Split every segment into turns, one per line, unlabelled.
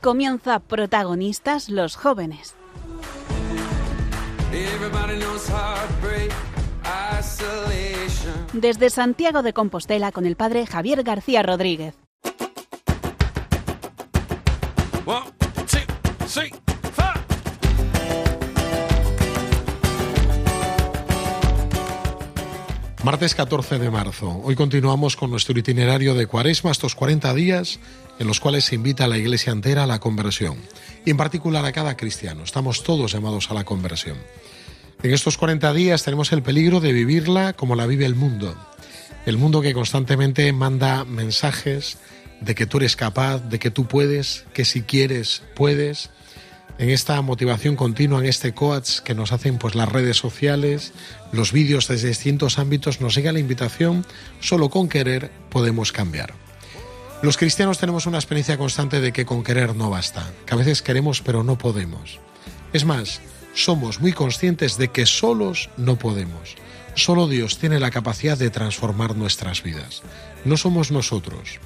comienza protagonistas los jóvenes. Desde Santiago de Compostela con el padre Javier García Rodríguez.
Martes 14 de marzo. Hoy continuamos con nuestro itinerario de cuaresma, estos 40 días en los cuales se invita a la iglesia entera a la conversión, y en particular a cada cristiano. Estamos todos llamados a la conversión. En estos 40 días tenemos el peligro de vivirla como la vive el mundo. El mundo que constantemente manda mensajes de que tú eres capaz, de que tú puedes, que si quieres, puedes, en esta motivación continua, en este coach que nos hacen pues las redes sociales, los vídeos desde distintos ámbitos, nos llega la invitación, solo con querer podemos cambiar. Los cristianos tenemos una experiencia constante de que con querer no basta, que a veces queremos pero no podemos. Es más, somos muy conscientes de que solos no podemos. Solo Dios tiene la capacidad de transformar nuestras vidas. No somos nosotros.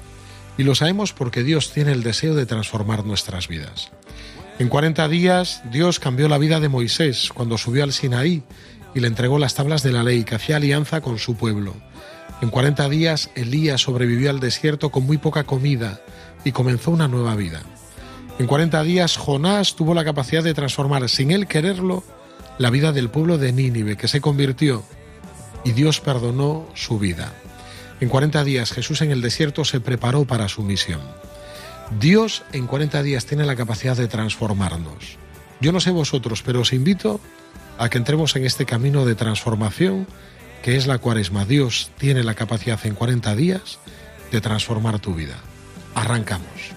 Y lo sabemos porque Dios tiene el deseo de transformar nuestras vidas. En 40 días Dios cambió la vida de Moisés cuando subió al Sinaí y le entregó las tablas de la ley que hacía alianza con su pueblo. En 40 días Elías sobrevivió al desierto con muy poca comida y comenzó una nueva vida. En 40 días Jonás tuvo la capacidad de transformar, sin él quererlo, la vida del pueblo de Nínive, que se convirtió y Dios perdonó su vida. En 40 días Jesús en el desierto se preparó para su misión. Dios en 40 días tiene la capacidad de transformarnos. Yo no sé vosotros, pero os invito a que entremos en este camino de transformación que es la cuaresma. Dios tiene la capacidad en 40 días de transformar tu vida. Arrancamos.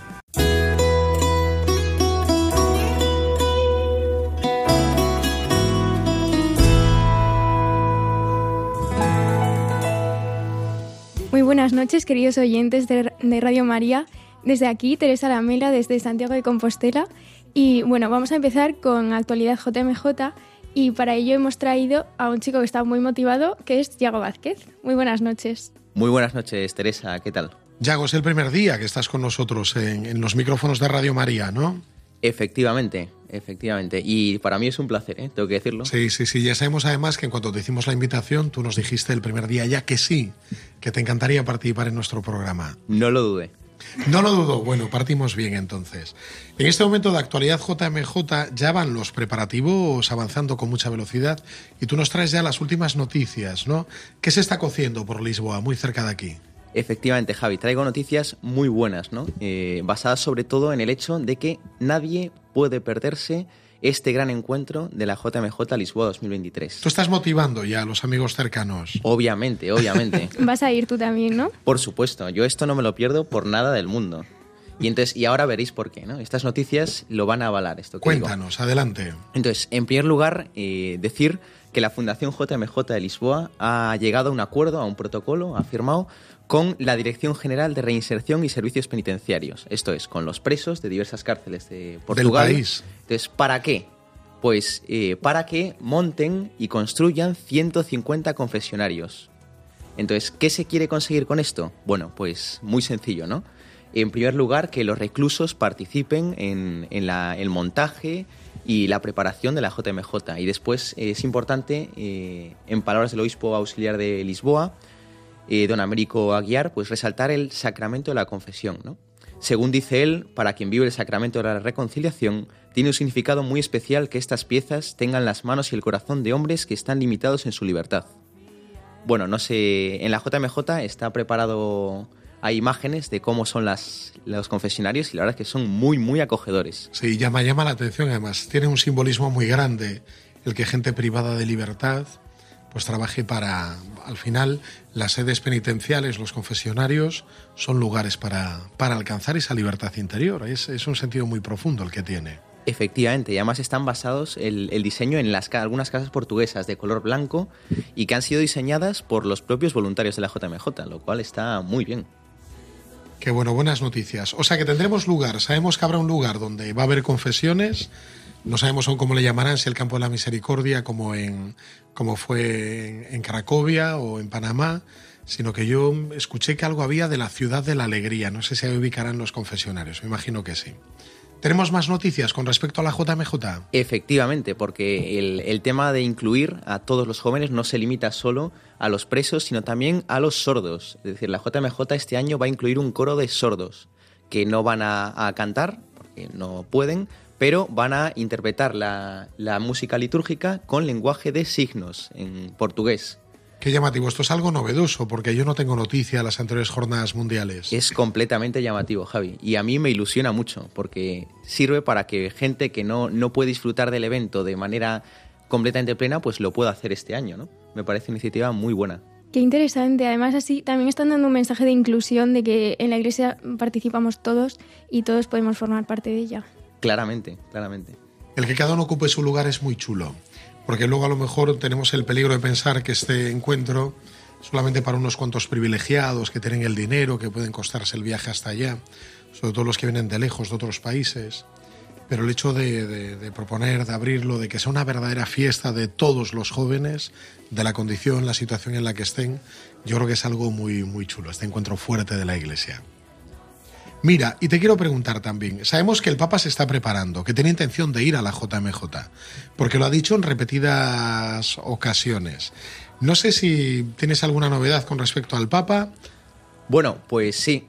Muy buenas noches, queridos oyentes de, Radio María. Desde aquí, Teresa Lamela, desde Santiago de Compostela. Y bueno, vamos a empezar con actualidad JMJ. Y para ello hemos traído a un chico que está muy motivado, que es Yago Vázquez. Muy buenas noches.
Muy buenas noches, Teresa. ¿Qué tal?
Yago, es el primer día que estás con nosotros en, en los micrófonos de Radio María, ¿no?
Efectivamente, efectivamente. Y para mí es un placer, ¿eh? tengo que decirlo.
Sí, sí, sí. Ya sabemos además que en cuanto te hicimos la invitación, tú nos dijiste el primer día ya que sí, que te encantaría participar en nuestro programa.
No lo dude.
No lo dudo. Bueno, partimos bien entonces. En este momento de actualidad JMJ ya van los preparativos avanzando con mucha velocidad y tú nos traes ya las últimas noticias, ¿no? ¿Qué se está cociendo por Lisboa, muy cerca de aquí?
Efectivamente, Javi, traigo noticias muy buenas, ¿no? Eh, basadas sobre todo en el hecho de que nadie puede perderse este gran encuentro de la JMJ Lisboa 2023.
Tú estás motivando ya a los amigos cercanos.
Obviamente, obviamente.
Vas a ir tú también, ¿no?
Por supuesto, yo esto no me lo pierdo por nada del mundo. Y entonces, y ahora veréis por qué, ¿no? Estas noticias lo van a avalar esto. Que
Cuéntanos, adelante.
Entonces, en primer lugar, eh, decir que la Fundación JMJ de Lisboa ha llegado a un acuerdo, a un protocolo, ha firmado con la Dirección General de Reinserción y Servicios Penitenciarios, esto es, con los presos de diversas cárceles de Portugal.
Del país.
Entonces, ¿para qué? Pues eh, para que monten y construyan 150 confesionarios. Entonces, ¿qué se quiere conseguir con esto? Bueno, pues muy sencillo, ¿no? En primer lugar, que los reclusos participen en, el montaje y la preparación de la JMJ. Y después es importante, eh, en palabras del obispo auxiliar de Lisboa, eh, don Américo Aguiar, pues resaltar el sacramento de la confesión. ¿no? Según dice él, para quien vive el sacramento de la reconciliación, tiene un significado muy especial que estas piezas tengan las manos y el corazón de hombres que están limitados en su libertad. Bueno, no sé, en la JMJ está preparado, hay imágenes de cómo son las, los confesionarios y la verdad es que son muy, muy acogedores.
Sí, llama, llama la atención además, tiene un simbolismo muy grande el que gente privada de libertad pues trabaje para, al final, las sedes penitenciales, los confesionarios, son lugares para, para alcanzar esa libertad interior. Es, es, un sentido muy profundo el que tiene.
Efectivamente, y además están basados el, el diseño en las, algunas casas portuguesas de color blanco y que han sido diseñadas por los propios voluntarios de la JMJ, lo cual está muy bien.
Qué bueno, buenas noticias. O sea que tendremos lugar, sabemos que habrá un lugar donde va a haber confesiones, no sabemos aún cómo le llamarán, si el campo de la misericordia, como, en, como fue en, en Cracovia o en Panamá, sino que yo escuché que algo había de la ciudad de la alegría. No sé si ahí ubicarán los confesionarios, me imagino que sí. ¿Tenemos más noticias con respecto a la JMJ?
Efectivamente, porque el, tema de incluir a todos los jóvenes no se limita solo a los presos, sino también a los sordos. Es decir, la JMJ este año va a incluir un coro de sordos que no van a, a cantar, porque no pueden, pero van a interpretar la, la música litúrgica con lenguaje de signos en portugués.
Qué llamativo, esto es algo novedoso, porque yo no tengo noticia de las anteriores jornadas mundiales.
Es completamente llamativo, Javi, y a mí me ilusiona mucho, porque sirve para que gente que no, no puede disfrutar del evento de manera completamente plena, pues lo pueda hacer este año, ¿no? Me parece una iniciativa muy buena.
Qué interesante. Además, así también están dando un mensaje de inclusión, de que en la iglesia participamos todos y todos podemos formar parte de ella.
Claramente, claramente.
El que cada uno ocupe su lugar es muy chulo porque luego a lo mejor tenemos el peligro de pensar que este encuentro solamente para unos cuantos privilegiados que tienen el dinero, que pueden costarse el viaje hasta allá, sobre todo los que vienen de lejos, de otros países. Pero el hecho de, proponer, de abrirlo, de que sea una verdadera fiesta de todos los jóvenes, de la condición, la situación en la que estén, yo creo que es algo muy, muy chulo, este encuentro fuerte de la Iglesia. Mira, y te quiero preguntar también, sabemos que el Papa se está preparando, que tiene intención de ir a la JMJ, porque lo ha dicho en repetidas ocasiones. No sé si tienes alguna novedad con respecto al Papa.
Bueno, pues sí.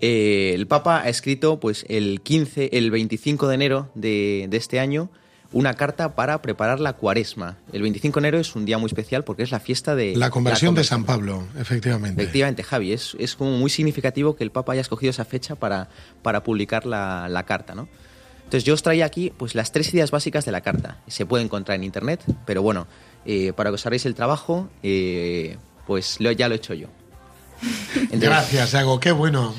Eh, el Papa ha escrito pues el 15, el 25 de enero de, de este año una carta para preparar la cuaresma. El 25 de enero es un día muy especial porque es la fiesta de...
La conversión, la conversión. de San Pablo, efectivamente.
Efectivamente, Javi. Es, es, como muy significativo que el Papa haya escogido esa fecha para, para publicar la, la, carta, ¿no? Entonces yo os traía aquí pues, las tres ideas básicas de la carta. Se puede encontrar en Internet, pero bueno, eh, para que os hagáis el trabajo, eh, pues lo, ya lo he hecho yo.
Entonces, Gracias, Iago. Qué bueno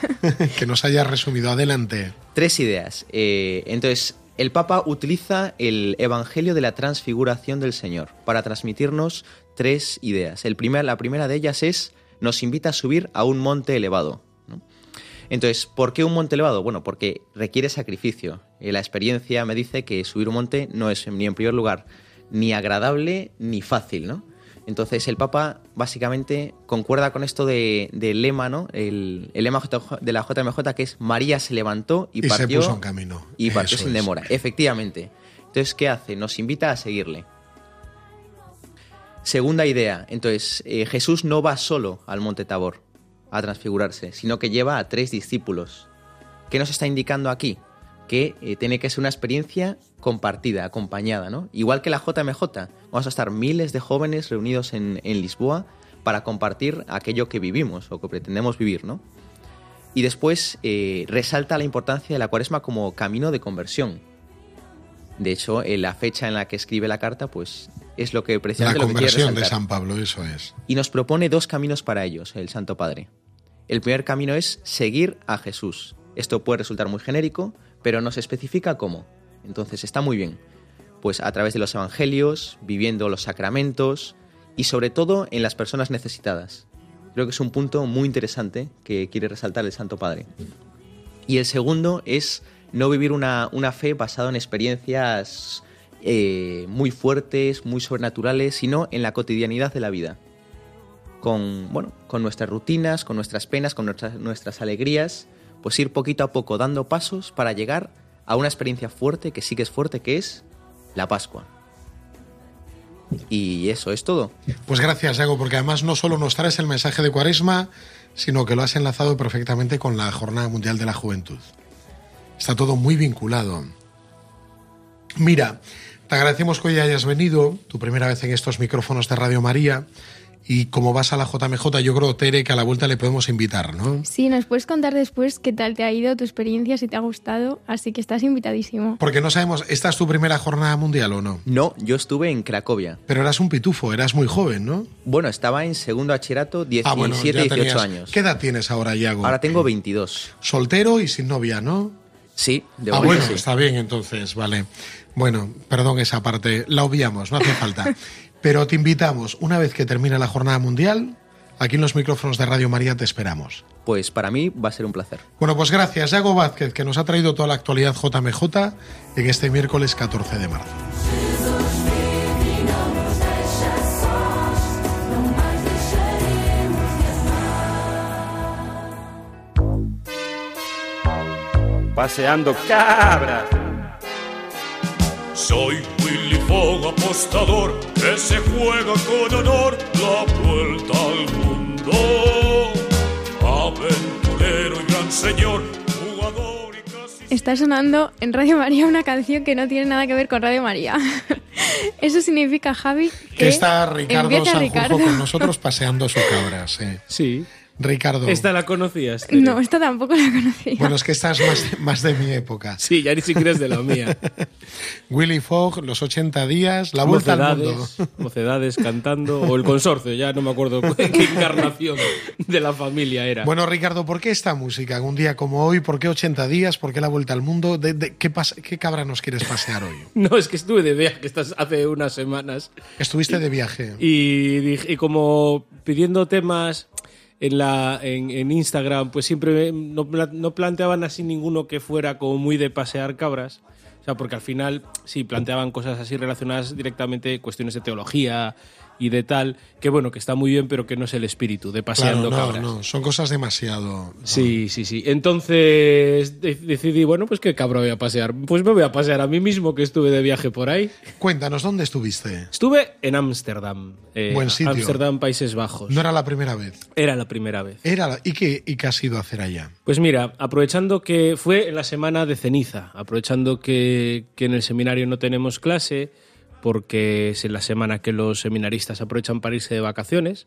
que nos hayas resumido. Adelante.
Tres ideas. Eh, entonces, el Papa utiliza el Evangelio de la Transfiguración del Señor para transmitirnos tres ideas. El primer, la primera de ellas es, nos invita a subir a un monte elevado. Entonces, ¿por qué un monte elevado? Bueno, porque requiere sacrificio. La experiencia me dice que subir un monte no es, ni en primer lugar, ni agradable ni fácil, ¿no? Entonces el Papa básicamente concuerda con esto del de lema, ¿no? El, el, lema de la JMJ que es María se levantó y,
y
partió.
Se puso en camino.
Y partió Eso sin demora. Efectivamente. Entonces, ¿qué hace? Nos invita a seguirle. Segunda idea. Entonces, eh, Jesús no va solo al Monte Tabor a transfigurarse, sino que lleva a tres discípulos. ¿Qué nos está indicando aquí? Que eh, tiene que ser una experiencia compartida, acompañada, ¿no? Igual que la JMJ, vamos a estar miles de jóvenes reunidos en, en, Lisboa para compartir aquello que vivimos o que pretendemos vivir, ¿no? Y después eh, resalta la importancia de la cuaresma como camino de conversión. De hecho, en la fecha en la que escribe la carta, pues es lo que precisamente
La
lo
conversión
que
de San Pablo, eso es.
Y nos propone dos caminos para ellos, el Santo Padre. El primer camino es seguir a Jesús. Esto puede resultar muy genérico, pero nos especifica cómo. Entonces está muy bien. Pues a través de los evangelios, viviendo los sacramentos y sobre todo en las personas necesitadas. Creo que es un punto muy interesante que quiere resaltar el Santo Padre. Y el segundo es no vivir una, una fe basada en experiencias eh, muy fuertes, muy sobrenaturales, sino en la cotidianidad de la vida. Con, bueno, con nuestras rutinas, con nuestras penas, con nuestras, nuestras alegrías pues ir poquito a poco dando pasos para llegar a una experiencia fuerte, que sí que es fuerte, que es la Pascua. Y eso es todo.
Pues gracias, Iago, porque además no solo nos traes el mensaje de Cuaresma, sino que lo has enlazado perfectamente con la Jornada Mundial de la Juventud. Está todo muy vinculado. Mira, te agradecemos que hoy hayas venido, tu primera vez en estos micrófonos de Radio María. Y como vas a la JMJ, yo creo, Tere, que a la vuelta le podemos invitar, ¿no?
Sí, nos puedes contar después qué tal te ha ido, tu experiencia, si te ha gustado, así que estás invitadísimo.
Porque no sabemos, ¿esta es tu primera jornada mundial o no?
No, yo estuve en Cracovia.
Pero eras un pitufo, eras muy joven, ¿no?
Bueno, estaba en segundo bachillerato, 17, ah, bueno, 18 tenías... años.
¿Qué edad tienes ahora, Iago?
Ahora tengo 22.
Soltero y sin novia, ¿no?
Sí,
de Ah, bueno, sí. está bien entonces, vale. Bueno, perdón esa parte, la obviamos, no hace falta. Pero te invitamos, una vez que termine la jornada mundial, aquí en los micrófonos de Radio María te esperamos.
Pues para mí va a ser un placer.
Bueno, pues gracias, Yago Vázquez, que nos ha traído toda la actualidad JMJ en este miércoles 14 de marzo.
paseando cabras.
Soy Fogg, apostador, que se juega con honor la vuelta al mundo. Aventurero y gran señor, jugador y casi...
Está sonando en Radio María una canción que no tiene nada que ver con Radio María. Eso significa, Javi, que,
Que está Ricardo Sanjurjo
Ricardo.
con nosotros paseando su cabra, sí.
Sí.
Ricardo.
Esta la conocías. Tere?
No, esta tampoco la conocía.
Bueno, es que esta es más, más de mi época.
Sí, ya ni siquiera es de la mía.
Willy Fogg, los 80 días, la vuelta al mundo.
mocedades, mocedades cantando, o el consorcio, ya no me acuerdo qué encarnación de la familia era.
Bueno, Ricardo, ¿por qué esta música? Un día como hoy, ¿por qué 80 días? ¿Por qué la vuelta al mundo? ¿De, de- qué, pas- ¿Qué cabra nos quieres pasear hoy?
No, es que estuve de viaje estas hace unas semanas
Estuviste de viaje.
y, dije- y como pidiendo temas en, la, en, en Instagram, pues siempre no, no planteaban así ninguno que fuera como muy de pasear cabras. O sea, porque al final sí planteaban cosas así relacionadas directamente, cuestiones de teología y de tal, que bueno, que está muy bien, pero que no es el espíritu de
Claro,
paseando
no,
cabras.
no, son cosas demasiado.
Sí, sí, sí. Entonces de- decidí, bueno, pues qué cabra voy a pasear. Pues me voy a pasear a mí mismo, que estuve de viaje por ahí.
Cuéntanos, ¿dónde estuviste?
Estuve en Ámsterdam. eh,
Buen sitio.
Ámsterdam, Países Bajos.
No era la primera vez.
Era la primera vez.
Era la- ¿Y, qué, ¿Y qué has ido a hacer allá?
Pues mira, aprovechando que fue en la semana de ceniza, aprovechando que, que en el seminario no tenemos clase, porque es en la semana que los seminaristas aprovechan para irse de vacaciones.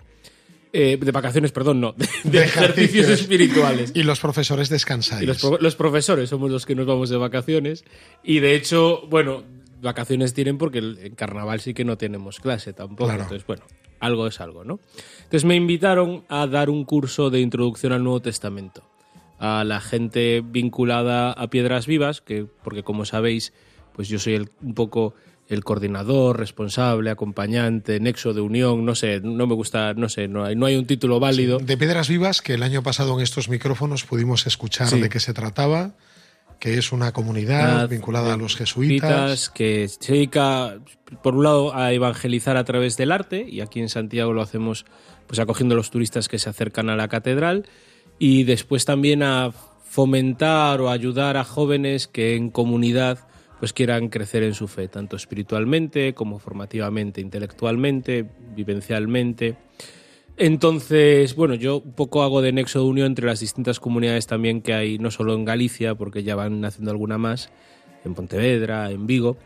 eh, de vacaciones, perdón, no, de, de ejercicios espirituales.
Y los profesores descansáis.
Y los, pro- los profesores somos los que nos vamos de vacaciones. Y de hecho, bueno, vacaciones tienen porque en carnaval sí que no tenemos clase tampoco.
Claro.
Entonces, bueno, algo es algo, ¿no? Entonces me invitaron a dar un curso de introducción al Nuevo Testamento a la gente vinculada a Piedras Vivas, que porque como sabéis, pues yo soy el- un poco el coordinador, responsable, acompañante, nexo de unión, no sé, no me gusta, no sé, no hay, no hay un título válido.
De Piedras Vivas, que el año pasado en estos micrófonos pudimos escuchar
Sí.
de qué se trataba, que es una comunidad vinculada a los jesuitas.
que se dedica, por un lado, a evangelizar a través del arte, y aquí en Santiago lo hacemos pues acogiendo a los turistas que se acercan a la catedral, y después también a fomentar o ayudar a jóvenes que en comunidad pues quieran crecer en su fe, tanto espiritualmente como formativamente, intelectualmente, vivencialmente. Entonces, bueno, yo un poco hago de nexo de unión entre las distintas comunidades también que hay, no solo en Galicia, porque ya van haciendo alguna más, en Pontevedra, en Vigo,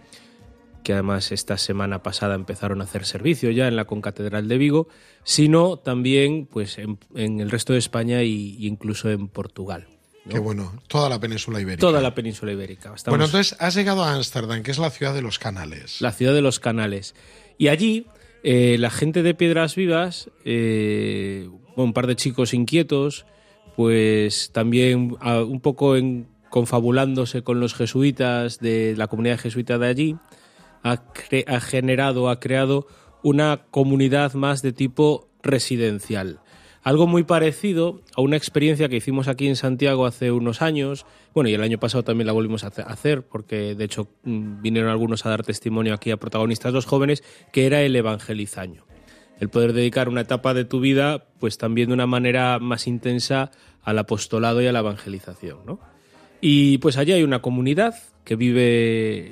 que además esta semana pasada empezaron a hacer servicio ya en la concatedral de Vigo, sino también pues en, en el resto de España y incluso en Portugal. ¿No?
Que bueno, toda la península ibérica.
Toda la península ibérica. Estamos-
Bueno, entonces has llegado a Ámsterdam, que es la ciudad de los canales.
la ciudad de los canales. Y allí, eh, la gente de Piedras Vivas, eh, un par de chicos inquietos, pues también un poco en, confabulándose con los jesuitas de la comunidad jesuita de allí, ha, cre- ha generado, ha creado una comunidad más de tipo residencial. Algo muy parecido a una experiencia que hicimos aquí en Santiago hace unos años. Bueno, y el año pasado también la volvimos a hace- hacer, porque de hecho mm, vinieron algunos a dar testimonio aquí a protagonistas los jóvenes, que era el evangelizaño. El poder dedicar una etapa de tu vida, pues también de una manera más intensa al apostolado y a la evangelización, ¿no? Y pues allí hay una comunidad que vive,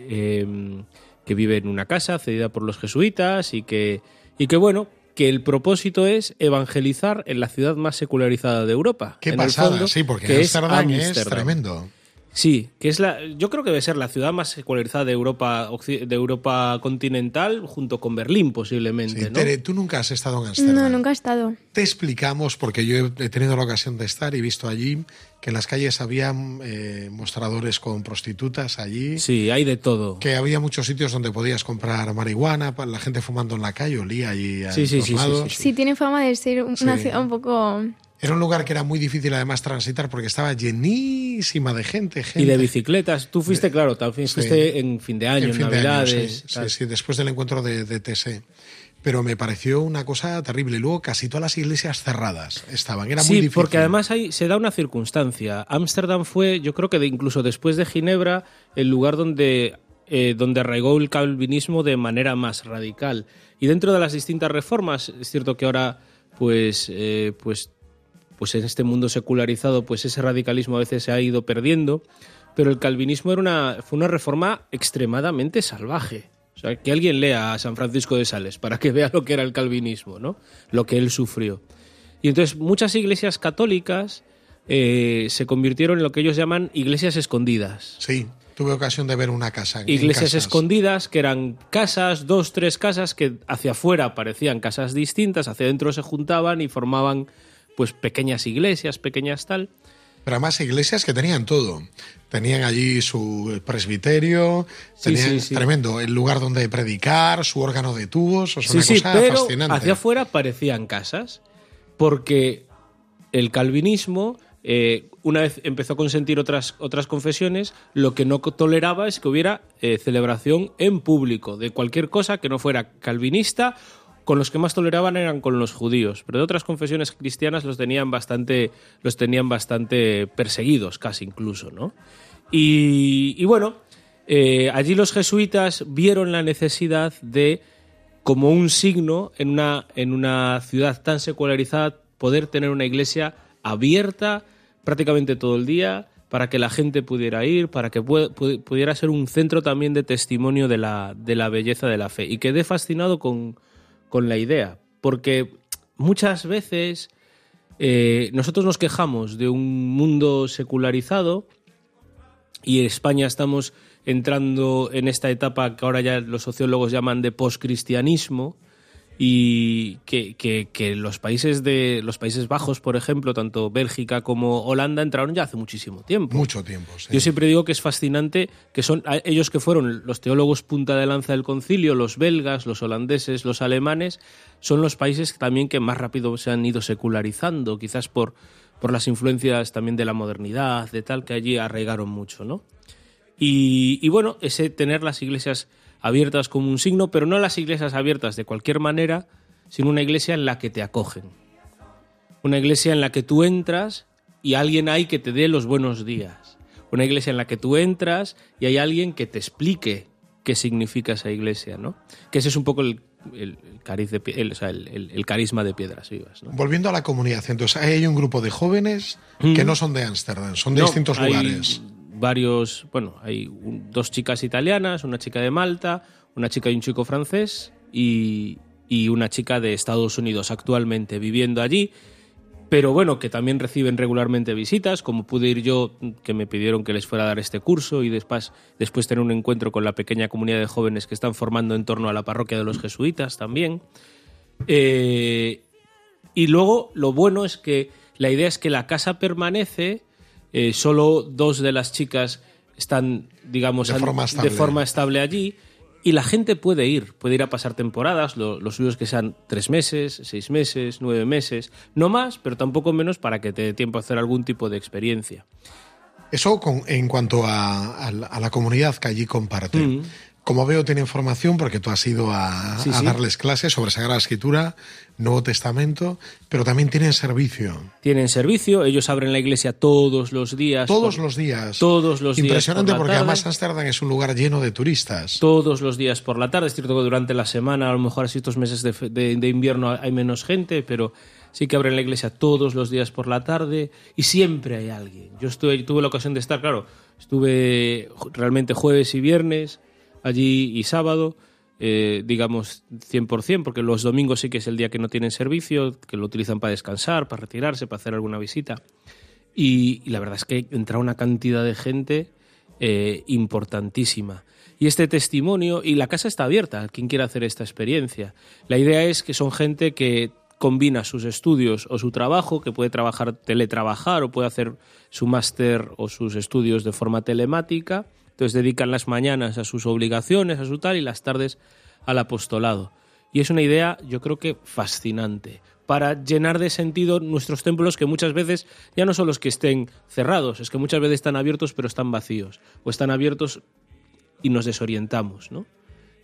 eh, que vive en una casa cedida por los jesuitas y que, y que bueno, que el propósito es evangelizar en la ciudad más secularizada de Europa.
Qué
en el
pasada,
fondo,
sí, porque
que es
es, tremendo.
Sí, que es la, yo creo que debe ser la ciudad más secularizada de Europa, de Europa continental, junto con Berlín posiblemente,
Sí,
¿no?
Tere, tú nunca has estado en Ámsterdam.
No, nunca he estado.
Te explicamos, porque yo he he tenido la ocasión de estar y visto allí que en las calles había eh, mostradores con prostitutas allí,
Sí, hay de todo.
que había muchos sitios donde podías comprar marihuana, la gente fumando en la calle, olía allí a
Sí, sí, sí, sí.
Sí, tiene fama de ser una
Sí.
ciudad un poco...
Era un lugar que era muy difícil además transitar porque estaba llenísima de gente. gente.
Y de bicicletas. Tú fuiste, claro, también
Sí.
fuiste en fin de año, en,
fin de año,
Navidades.
sí,
tal.
sí, sí, después del encuentro de, de TC. Pero me pareció una cosa terrible. Luego casi todas las iglesias cerradas estaban. Era muy
sí,
difícil.
porque además hay, se da una circunstancia. Ámsterdam fue, yo creo que de- incluso después de Ginebra, el lugar donde, eh, donde arraigó el calvinismo de manera más radical. Y dentro de las distintas reformas, es cierto que ahora, pues, eh, pues, pues en este mundo secularizado, pues ese radicalismo a veces se ha ido perdiendo, pero el calvinismo era una, fue una reforma extremadamente salvaje. O sea, que alguien lea a San Francisco de Sales para que vea lo que era el calvinismo, ¿no? Lo que él sufrió. Y entonces muchas iglesias católicas eh, se convirtieron en lo que ellos llaman iglesias escondidas.
Sí, tuve ocasión de ver una casa. en
Iglesias escondidas, que eran casas, dos, tres casas, que hacia afuera parecían casas distintas, hacia adentro se juntaban y formaban pues pequeñas iglesias, pequeñas tal.
Pero además iglesias que tenían todo. Tenían allí su presbiterio,
Sí,
tenían
sí, sí.
tremendo, el lugar donde predicar, su órgano de tubos, o sea, una cosa
pero
fascinante.
hacia afuera parecían casas, porque el calvinismo, eh, una vez empezó a consentir otras, otras confesiones, lo que no toleraba es que hubiera eh, celebración en público de cualquier cosa que no fuera calvinista. Con los que más toleraban eran con los judíos, pero de otras confesiones cristianas los tenían bastante, los tenían bastante perseguidos, casi incluso, ¿no? Y, y bueno, eh, allí los jesuitas vieron la necesidad de como un signo en una, en una ciudad tan secularizada poder tener una iglesia abierta prácticamente todo el día para que la gente pudiera ir, para que pu- pu- pudiera ser un centro también de testimonio de la, de la belleza de la fe. Y quedé fascinado con, con la idea, porque muchas veces eh, nosotros nos quejamos de un mundo secularizado y en España estamos entrando en esta etapa que ahora ya los sociólogos llaman de poscristianismo y que, que- que los países de los Países Bajos, por ejemplo, tanto Bélgica como Holanda entraron ya hace muchísimo tiempo.
Mucho tiempo. sí.
Yo siempre digo que es fascinante que son ellos que fueron los teólogos punta de lanza del concilio, los belgas, los holandeses, los alemanes, son los países también que más rápido se han ido secularizando, quizás por, por las influencias también de la modernidad, de tal, que allí arraigaron mucho, ¿no? Y, y bueno, ese tener las iglesias abiertas como un signo, pero no las iglesias abiertas de cualquier manera, sino una iglesia en la que te acogen. Una iglesia en la que tú entras y alguien hay que te dé los buenos días. Una iglesia en la que tú entras y hay alguien que te explique qué significa esa iglesia, ¿no? Que ese es un poco el, el- el cariz de el- o sea, el- el- el carisma de Piedras Vivas, ¿no?
Volviendo a la comunidad, entonces hay un grupo de jóvenes que no son de Ámsterdam, son de
Mm. No,
distintos
hay
lugares.
Varios, bueno, hay dos chicas italianas, una chica de Malta, una chica y un chico francés y, y una chica de Estados Unidos actualmente viviendo allí. Pero bueno, que también reciben regularmente visitas, como pude ir yo, que me pidieron que les fuera a dar este curso y después, después tener un encuentro con la pequeña comunidad de jóvenes que están formando en torno a la parroquia de los jesuitas también. Eh, y luego lo bueno es que la idea es que la casa permanece, eh, solo dos de las chicas están, digamos,
De
an-
forma estable.
forma estable allí y la gente puede ir, puede ir a pasar temporadas, lo, lo suyo es que sean tres meses, seis meses, nueve meses, no más, pero tampoco menos para que te dé tiempo a hacer algún tipo de experiencia.
Eso con- en cuanto a, a la- a la comunidad que allí comparte. Como veo, tienen formación porque tú has ido a,
Sí,
a
sí.
darles clases sobre Sagrada Escritura, Nuevo Testamento, pero también tienen servicio.
Tienen servicio, ellos abren la iglesia todos los días.
Todos
por-
los días.
Todos los días
Impresionante
por
porque
tarde.
además Ámsterdam es un lugar lleno de turistas.
todos los días por la tarde. Es cierto que durante la semana, a lo mejor así estos meses de, de- de invierno hay menos gente, pero sí que abren la iglesia todos los días por la tarde y siempre hay alguien. Yo estuve, tuve la ocasión de estar, claro, estuve realmente jueves y viernes allí y sábado, eh, digamos 100%, porque los domingos sí que es el día que no tienen servicio, que lo utilizan para descansar, para retirarse, para hacer alguna visita. Y, la verdad es que entra una cantidad de gente eh, importantísima. Y este testimonio, y la casa está abierta a quien quiera hacer esta experiencia. La idea es que son gente que combina sus estudios o su trabajo, que puede trabajar, teletrabajar o puede hacer su máster o sus estudios de forma telemática. Entonces dedican las mañanas a sus obligaciones, a su tal, y las tardes al apostolado. Y es una idea, yo creo que fascinante, para llenar de sentido nuestros templos que muchas veces ya no son los que estén cerrados, es que muchas veces están abiertos pero están vacíos, o están abiertos y nos desorientamos, ¿no?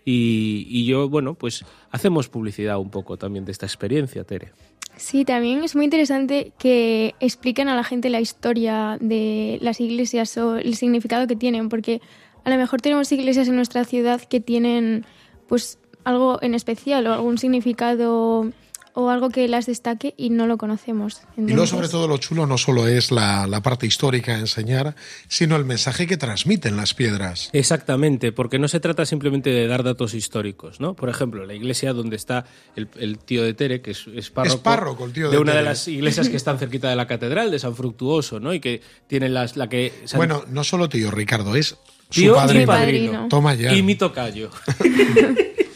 Y, y yo, bueno, pues hacemos publicidad un poco también de esta experiencia, Tere.
Sí, también es muy interesante que expliquen a la gente la historia de las iglesias o el significado que tienen, porque a lo mejor tenemos iglesias en nuestra ciudad que tienen pues algo en especial o algún significado o algo que las destaque y no lo conocemos.
Y luego, sobre todo, lo chulo no solo es la, la parte histórica a enseñar, sino el mensaje que transmiten las piedras.
Exactamente, porque no se trata simplemente de dar datos históricos, ¿no? Por ejemplo, la iglesia donde está el, el tío de Tere, que es, es párroco,
párroco, el tío
de,
de
una de las iglesias que están cerquita de la catedral de San Fructuoso, ¿no? Y que tiene las, la que San-
Bueno, no solo tío Ricardo, es
tío
su padrino.
y
padrino.
Toma ya.
Y mi tocayo.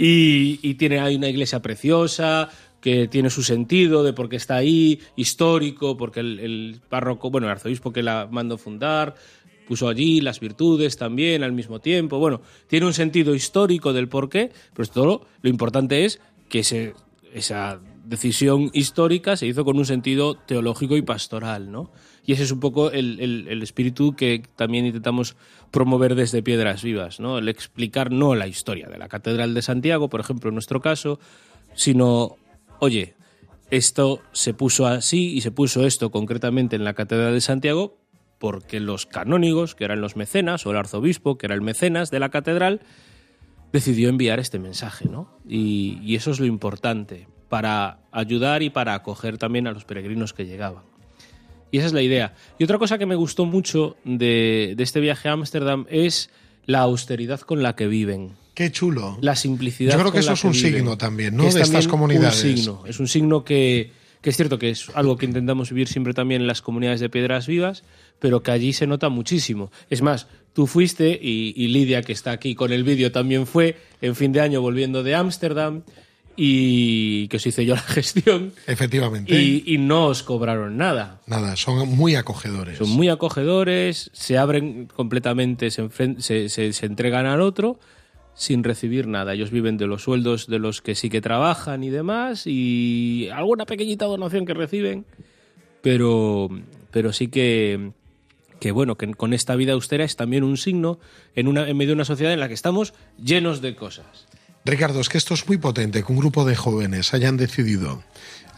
y, tiene ahí una iglesia preciosa que tiene su sentido de por qué está ahí, histórico, porque el, párroco, bueno, el arzobispo que la mandó fundar, puso allí las virtudes también al mismo tiempo. Bueno, tiene un sentido histórico del por qué, pero todo lo importante es que esa decisión histórica se hizo con un sentido teológico y pastoral, ¿no? Y ese es un poco el, espíritu que también intentamos promover desde Piedras Vivas, ¿no? El explicar no la historia de la Catedral de Santiago, por ejemplo, en nuestro caso, sino, oye, esto se puso así y se puso esto concretamente en la Catedral de Santiago porque los canónigos, que eran los mecenas, o el arzobispo, que era el mecenas de la catedral, decidió enviar este mensaje, ¿no? Y eso es lo importante, para ayudar y para acoger también a los peregrinos que llegaban. Y esa es la idea. Y otra cosa que me gustó mucho de, de este viaje a Ámsterdam es la austeridad con la que viven.
Qué chulo.
La simplicidad.
Yo creo que
con
eso
la
es un
viven,
signo también, ¿no?
es
De estas comunidades.
Un signo. Es un signo que, que es cierto que es algo que intentamos vivir siempre también en las comunidades de Piedras Vivas, pero que allí se nota muchísimo. Es más, tú fuiste y, y Lidia, que está aquí con el vídeo, también fue en fin de año volviendo de Ámsterdam y que os hice yo la gestión
Efectivamente.
y, y no os cobraron nada.
Nada, son muy acogedores.
Son muy acogedores, se abren completamente, se, se- se entregan al otro sin recibir nada. Ellos viven de los sueldos de los que sí que trabajan y demás y alguna pequeñita donación que reciben, pero, pero sí que, que bueno, que con esta vida austera es también un signo en, una, en medio de una sociedad en la que estamos llenos de cosas.
Ricardo, es que esto es muy potente, que un grupo de jóvenes hayan decidido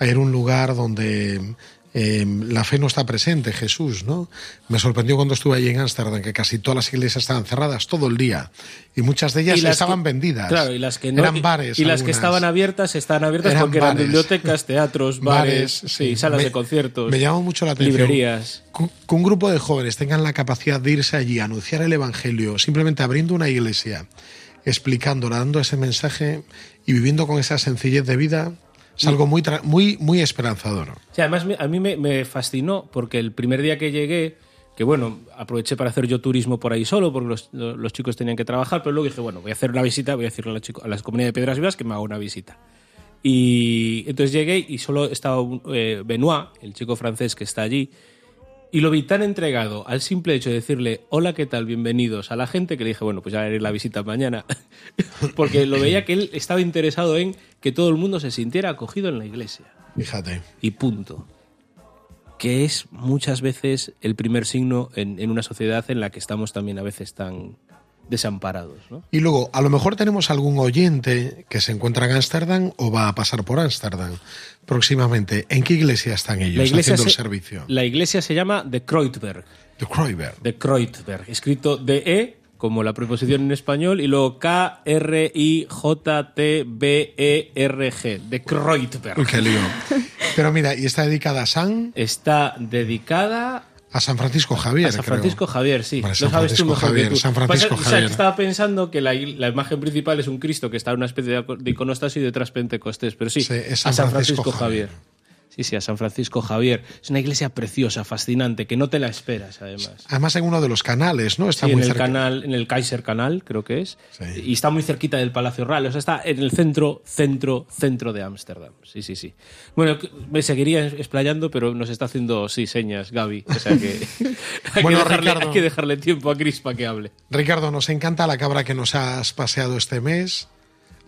ir a un lugar donde eh, la fe no está presente, Jesús, ¿no? Me sorprendió cuando estuve allí en Ámsterdam que casi todas las iglesias estaban cerradas todo el día y muchas de ellas estaban
que-
vendidas.
Claro, y las que no.
Eran bares.
Y, las que estaban abiertas estaban abiertas
Eran
porque eran bibliotecas, teatros, bares, sí, salas
Me-
de conciertos.
Me llamó mucho la atención.
Librerías.
Que que un grupo de jóvenes tengan la capacidad de irse allí a anunciar el Evangelio, simplemente abriendo una iglesia, explicándola, dando ese mensaje y viviendo con esa sencillez de vida, es algo muy, muy, muy esperanzador.
Sí, además a mí me, me fascinó porque el primer día que llegué, que bueno, aproveché para hacer yo turismo por ahí solo porque los, los chicos tenían que trabajar, pero luego dije, bueno, voy a hacer una visita, voy a decirle a la, chico- a las comunidades de Piedras Vivas que me haga una visita. Y entonces llegué y solo estaba eh, Benoit, el chico francés que está allí, y lo vi tan entregado al simple hecho de decirle, hola, ¿qué tal? Bienvenidos a la gente, que le dije, bueno, pues ya haré la visita mañana. Porque lo veía que él estaba interesado en que todo el mundo se sintiera acogido en la iglesia.
Fíjate.
Y punto. Que es muchas veces el primer signo en, en una sociedad en la que estamos también a veces tan desamparados. ¿no?
Y luego, a lo mejor tenemos algún oyente que se encuentra en Ámsterdam o va a pasar por Ámsterdam próximamente. ¿En qué iglesia están ellos haciendo el
se,
servicio?
la iglesia se llama de Kreuzberg.
De Kreuber.
De Kreuzberg. Escrito de-E, como la preposición en español, y luego K-R-I-J-T-B-E-R-G. De Kreuzberg.
Uy, qué lío. Pero mira, y está dedicada a San,
Está dedicada
a San Francisco Javier.
A San
creo.
Francisco Javier, sí.
Vale,
Lo
San
sabes tú
Francisco
mejor
Javier,
que tú.
San Francisco
Pasa- o sea,
Javier.
estaba pensando que la, la imagen principal es un Cristo que está en una especie de, iconostasio y detrás Pentecostés, pero sí, a
San
San
Francisco
Francisco, Javier. Sí, sí, a San Francisco Javier. Es una iglesia preciosa, fascinante, que no te la esperas, además.
Además en uno de los canales, ¿no? Está
Sí,
muy
en el
cerca.
canal, en el Kaiser Canal, creo que es.
Sí.
Y está muy cerquita del Palacio Real. O sea, está en el centro, centro, centro de Ámsterdam. Sí, sí, sí. Bueno, me seguiría explayando, pero nos está haciendo, sí, señas, Gaby. O sea que hay,
Bueno,
que dejarle,
Ricardo.
hay que dejarle tiempo a Cris para que hable.
Ricardo, nos encanta la cabra que nos has paseado este mes,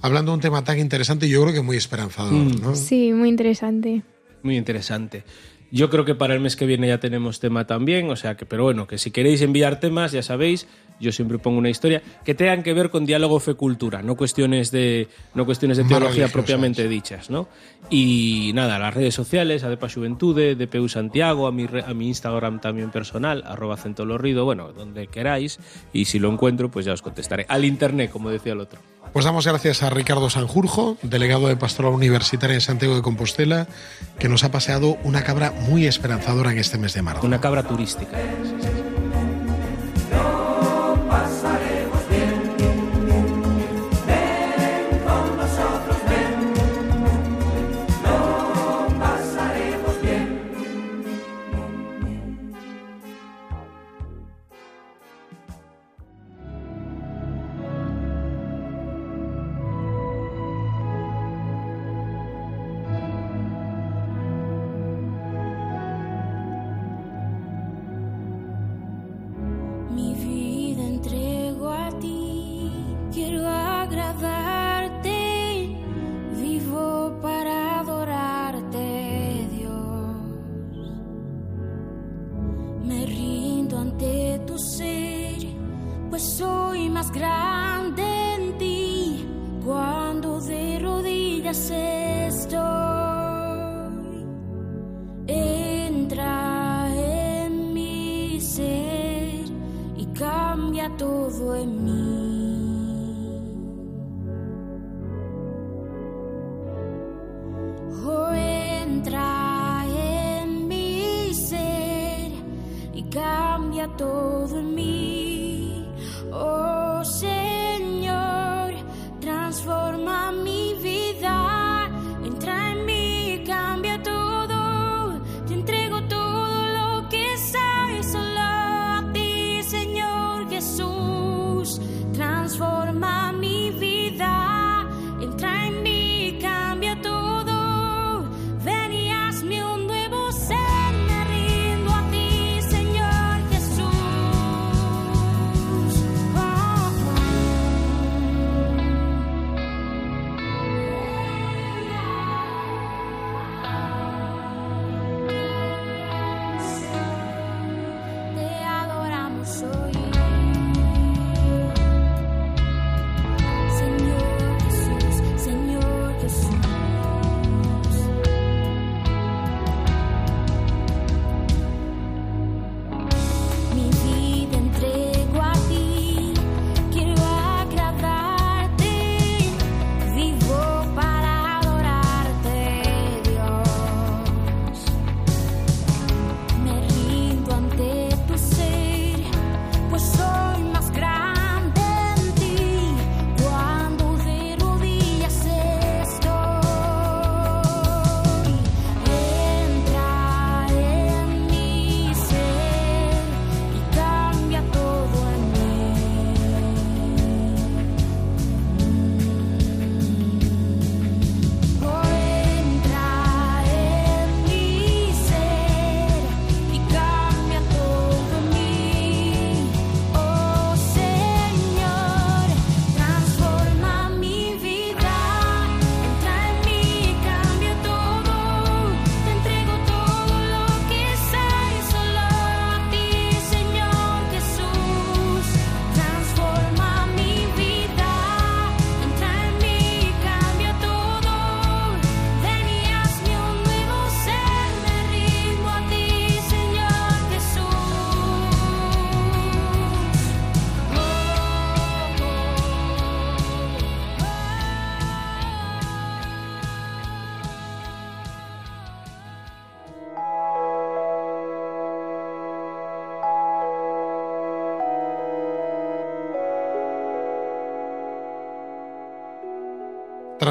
hablando de un tema tan interesante y yo creo que muy esperanzador,
Mm.
¿no?
Sí, muy interesante.
Muy interesante. Yo creo que para el mes que viene ya tenemos tema también, o sea que, pero bueno, que si queréis enviar temas, ya sabéis, yo siempre pongo una historia que tengan que ver con diálogo fe-cultura, no cuestiones de, no cuestiones de teología propiamente dichas, ¿no? Y nada, las redes sociales, Adepa Juventude, DPU Santiago, a mi, re- a mi Instagram también personal, arroba centolorrido, bueno, donde queráis, y si lo encuentro, pues ya os contestaré. Al internet, como decía el otro.
Pues damos gracias a Ricardo Sanjurjo, delegado de Pastoral Universitaria en Santiago de Compostela, que nos ha paseado una cabra muy esperanzadora en este mes de marzo.
Una cabra turística.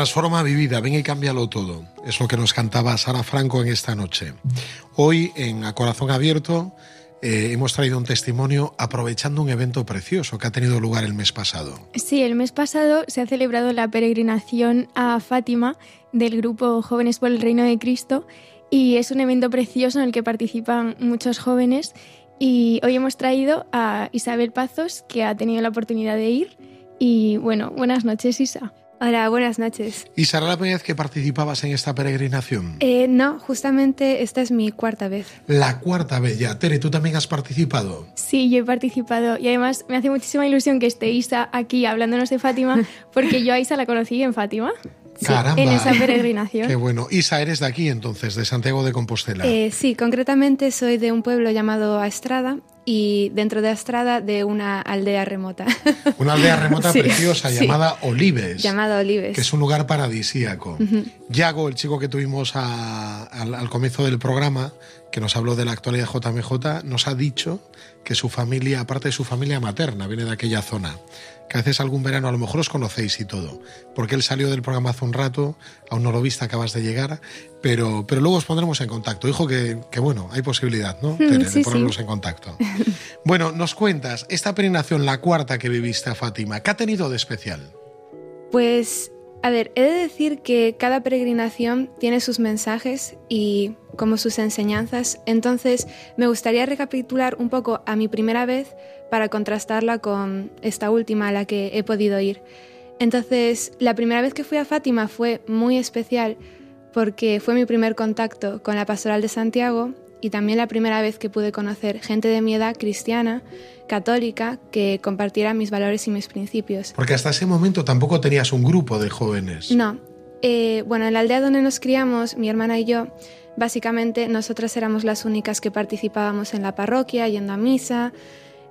Transforma mi vida, ven y
cámbialo todo. Es lo que nos cantaba Sara Franco en esta noche. Hoy, en A Corazón Abierto, eh, hemos traído un testimonio aprovechando un evento precioso que ha tenido lugar el mes pasado.
Sí, el mes pasado se ha celebrado la peregrinación a Fátima del grupo Jóvenes por el Reino de Cristo y es un evento precioso en el que participan muchos jóvenes y hoy hemos traído a Isabel Pazos que ha tenido la oportunidad de ir y bueno, buenas noches Isa.
Hola, buenas noches.
¿Y será la primera vez que participabas en esta peregrinación?
Eh, no, justamente esta es mi cuarta vez.
La cuarta vez ya. Tere, ¿tú también has participado?
Sí, yo he participado y además me hace muchísima ilusión que esté Isa aquí hablándonos de Fátima porque yo a Isa la conocí en Fátima. Sí,
Caramba.
en esa peregrinación.
Qué bueno. Isa, eres de aquí entonces, de Santiago de Compostela.
Eh, sí, concretamente soy de un pueblo llamado Aestrada y dentro de Astrada de una aldea remota.
Una aldea remota
Sí,
preciosa
sí.
llamada Olives.
Llamada Olives.
que es un lugar paradisíaco. Yago, el chico que tuvimos a- al, al comienzo del programa, que nos habló de la actualidad JMJ, nos ha dicho que su familia, aparte de su familia materna, viene de aquella zona. Que a veces algún verano a lo mejor os conocéis y todo. Porque él salió del programa hace un rato, aún no lo viste, acabas de llegar, pero, pero luego os pondremos en contacto. Dijo que, que bueno, hay posibilidad, ¿no? De
sí, sí.
ponernos en contacto. bueno, nos cuentas, esta peregrinación, la cuarta que viviste a Fátima, ¿qué ha tenido de especial?
Pues, a ver, he de decir que cada peregrinación tiene sus mensajes y como sus enseñanzas, entonces me gustaría recapitular un poco a mi primera vez para contrastarla con esta última a la que he podido ir. Entonces, la primera vez que fui a Fátima fue muy especial porque fue mi primer contacto con la Pastoral de Santiago y también la primera vez que pude conocer gente de mi edad cristiana, católica, que compartiera mis valores y mis principios.
Porque hasta ese momento tampoco tenías un grupo de jóvenes.
No. Eh, bueno, en la aldea donde nos criamos, mi hermana y yo, básicamente nosotras éramos las únicas que participábamos en la parroquia, yendo a misa.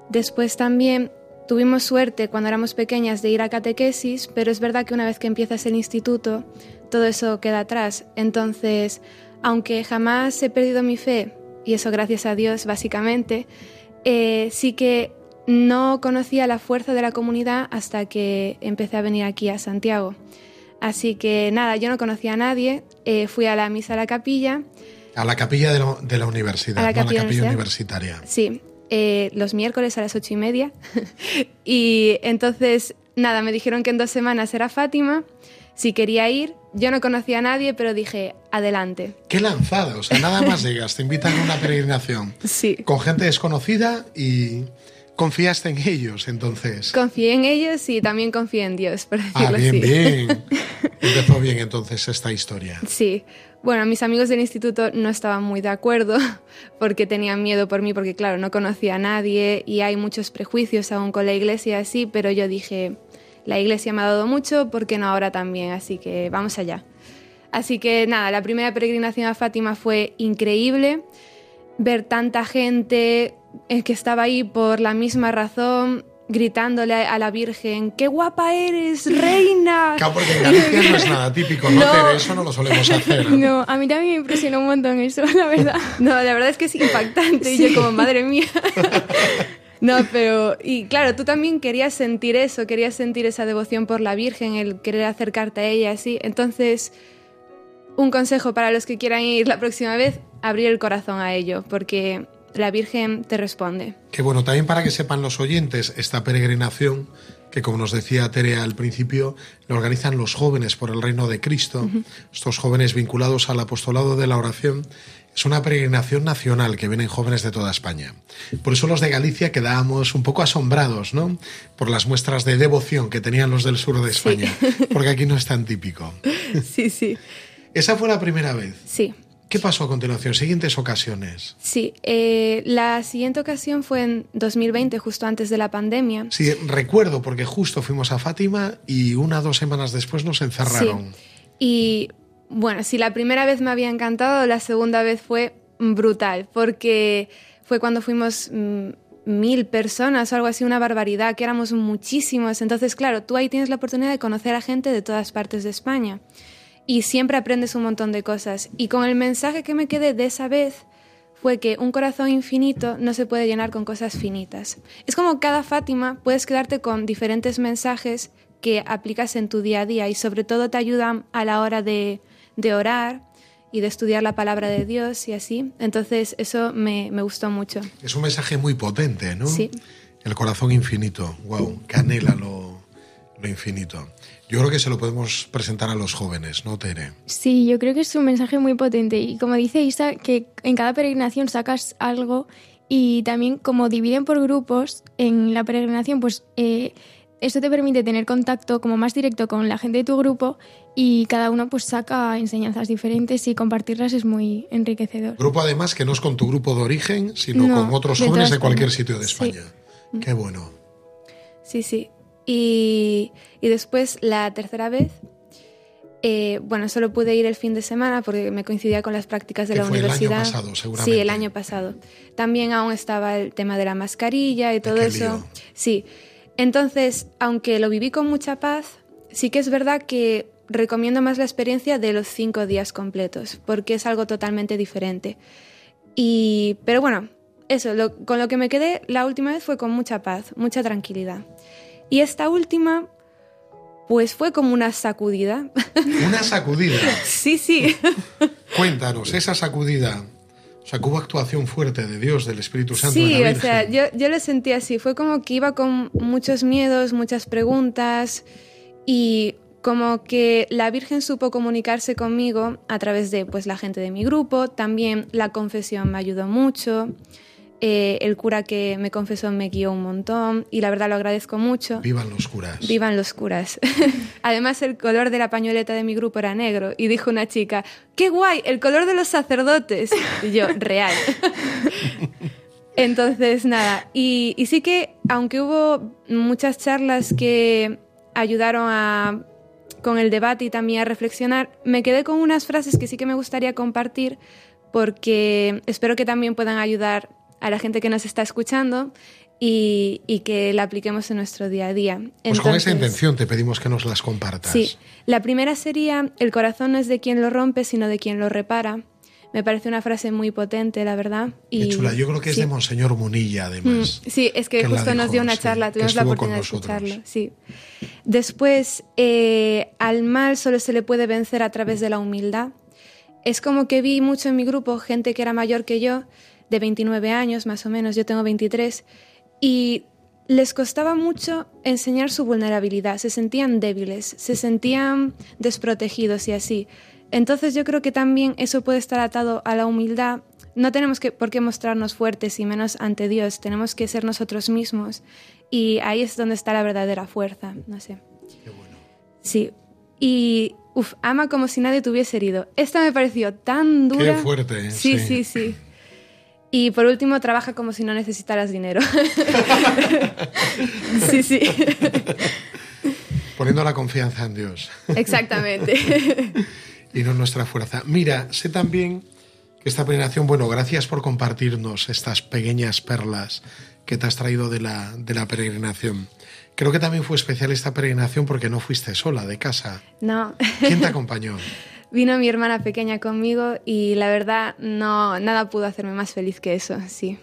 Después también tuvimos suerte cuando éramos pequeñas de ir a catequesis, pero es verdad que una vez que empiezas el instituto, todo eso queda atrás. Entonces, aunque jamás he perdido mi fe, y eso gracias a Dios básicamente, eh, sí que no conocía la fuerza de la comunidad hasta que empecé a venir aquí a Santiago. Así que nada, yo no conocía a nadie, eh, fui a la misa a la capilla,
A la capilla de la, de la universidad,
A la
no a la
capilla
universitaria.
sí, eh, los miércoles a las ocho y media. y entonces, nada, me dijeron que en dos semanas era Fátima, si quería ir, yo no conocía a nadie, pero dije, adelante.
Qué lanzada, o sea, nada más llegas, te invitan a una peregrinación
Sí.
con gente desconocida y confiaste en ellos, entonces.
Confié en ellos y también confié en Dios, por decirlo
Ah, bien,
así.
bien. Empezó bien entonces esta historia.
Sí. Bueno, mis amigos del instituto no estaban muy de acuerdo porque tenían miedo por mí, porque claro, no conocía a nadie y hay muchos prejuicios aún con la iglesia así, pero yo dije, la iglesia me ha dado mucho, ¿por qué no ahora también? Así que vamos allá. Así que nada, la primera peregrinación a Fátima fue increíble. Ver tanta gente eh, que estaba ahí por la misma razón, gritándole a la Virgen, ¡qué guapa eres, reina!
Claro, porque en Galicia no es nada típico, ¿no? Eso no lo solemos hacer.
No, a mí también me impresionó un montón eso, la verdad.
No, la verdad es que es impactante y yo como, madre mía. No, pero, y claro, tú también querías sentir eso, querías sentir esa devoción por la Virgen, el querer acercarte a ella, así. Entonces, un consejo para los que quieran ir la próxima vez, abrir el corazón a ello, porque la Virgen te responde.
Que bueno, también para que sepan los oyentes, esta peregrinación, que como nos decía Tere al principio, lo organizan los jóvenes por el reino de Cristo, estos jóvenes vinculados al apostolado de la oración, es una peregrinación nacional que vienen jóvenes de toda España. Por eso los de Galicia quedábamos un poco asombrados, ¿no? Por las muestras de devoción que tenían los del sur de España, porque aquí no es tan típico.
Sí, sí.
Esa fue la primera vez.
Sí.
¿Qué pasó a continuación? Siguientes ocasiones.
Sí, eh, la siguiente ocasión fue en 2020, justo antes de la pandemia.
Sí, recuerdo porque justo fuimos a Fátima y una o dos semanas después nos encerraron.
Y bueno, si la primera vez me había encantado, la segunda vez fue brutal, porque fue cuando fuimos mm, mil personas o algo así, una barbaridad, que éramos muchísimos. Entonces, claro, tú ahí tienes la oportunidad de conocer a gente de todas partes de España. Y siempre aprendes un montón de cosas. Y con el mensaje que me quedé de esa vez fue que un corazón infinito no se puede llenar con cosas finitas. Es como cada Fátima puedes quedarte con diferentes mensajes que aplicas en tu día a día y sobre todo te ayudan a la hora de, de orar y de estudiar la palabra de Dios y así. Entonces eso me, me gustó mucho.
Es un mensaje muy potente, ¿no?
Sí.
El corazón infinito. Wow, que anhela lo, lo infinito. Yo creo que se lo podemos presentar a los jóvenes, ¿no, Tere?
Sí, yo creo que es un mensaje muy potente y como dice Isa, que en cada peregrinación sacas algo y también como dividen por grupos en la peregrinación, pues eh, eso te permite tener contacto como más directo con la gente de tu grupo y cada uno pues saca enseñanzas diferentes y compartirlas es muy enriquecedor.
Grupo además que no es con tu grupo de origen, sino
No,
con otros jóvenes de cualquier sitio de
Sí.
España. Qué bueno.
Sí, sí. Y, y después la tercera vez Eh, bueno, solo pude ir el fin de semana porque me coincidía con las prácticas de
Que
la
fue el año
universidad.
pasado, seguramente.
Sí, el año pasado. También aún estaba el tema de la mascarilla y todo eso.
lío.
Sí. Entonces, aunque lo viví con mucha paz, sí que es verdad que recomiendo más la experiencia de los cinco días completos, porque es algo totalmente diferente. Y, pero bueno, eso, lo- con lo que me quedé la última vez fue con mucha paz, mucha tranquilidad. Y esta última, pues fue como una sacudida.
Una sacudida.
sí, sí.
Cuéntanos, esa sacudida. O sea, que hubo actuación fuerte de Dios, del Espíritu Santo, de
Sí,
la
o sea, yo, yo lo sentí así. Fue como que iba con muchos miedos, muchas preguntas y como que la Virgen supo comunicarse conmigo a través de pues, la gente de mi grupo. También la confesión me ayudó mucho. Eh, el cura que me confesó me guió un montón y la verdad lo agradezco mucho.
Vivan los curas.
Vivan los curas. Además, el color de la pañoleta de mi grupo era negro. Y dijo una chica, ¡qué guay! El color de los sacerdotes. Y yo, real. Entonces, nada. Y, y sí que, aunque hubo muchas charlas que ayudaron a, con el debate y también a reflexionar, me quedé con unas frases que sí que me gustaría compartir porque espero que también puedan ayudar a la gente que nos está escuchando y, y que la apliquemos en nuestro día a día.
Pues con esa intención te pedimos que nos las compartas.
Sí, la primera sería, el corazón no es de quien lo rompe, sino de quien lo repara. Me parece una frase muy potente, la verdad.
Qué
Y,
chula. Yo creo que es
sí.
de Monseñor Munilla,
Mm,
además.
Sí, es que justo nos dio una
sí,
charla, tuvimos la oportunidad de escucharlo. Sí. Después, eh, al mal solo se le puede vencer a través de la humildad. Es como que vi mucho en mi grupo gente que era mayor que yo, de 29 años más o menos, yo tengo 23, y les costaba mucho enseñar su vulnerabilidad, se sentían débiles, se sentían desprotegidos y así. Entonces yo creo que también eso puede estar atado a la humildad. No tenemos que, por qué mostrarnos fuertes y menos ante Dios, tenemos que ser nosotros mismos y ahí es donde está la verdadera fuerza, no sé. Sí. Y, uf, ama como si nadie te hubiese herido. Esta me pareció tan dura.
Qué fuerte, ¿eh?
Sí,
Sí.
sí, sí. Y por último, trabaja como si no necesitaras dinero. sí, sí.
Poniendo la confianza en Dios
Exactamente.
y no en nuestra fuerza. Mira, sé también que esta peregrinación, bueno, gracias por compartirnos estas pequeñas perlas que te has traído de la, de la peregrinación. Creo que también fue especial esta peregrinación porque no fuiste sola de casa.
No.
¿Quién te acompañó?
Vino mi hermana pequeña conmigo y la verdad no nada pudo hacerme más feliz que eso, sí.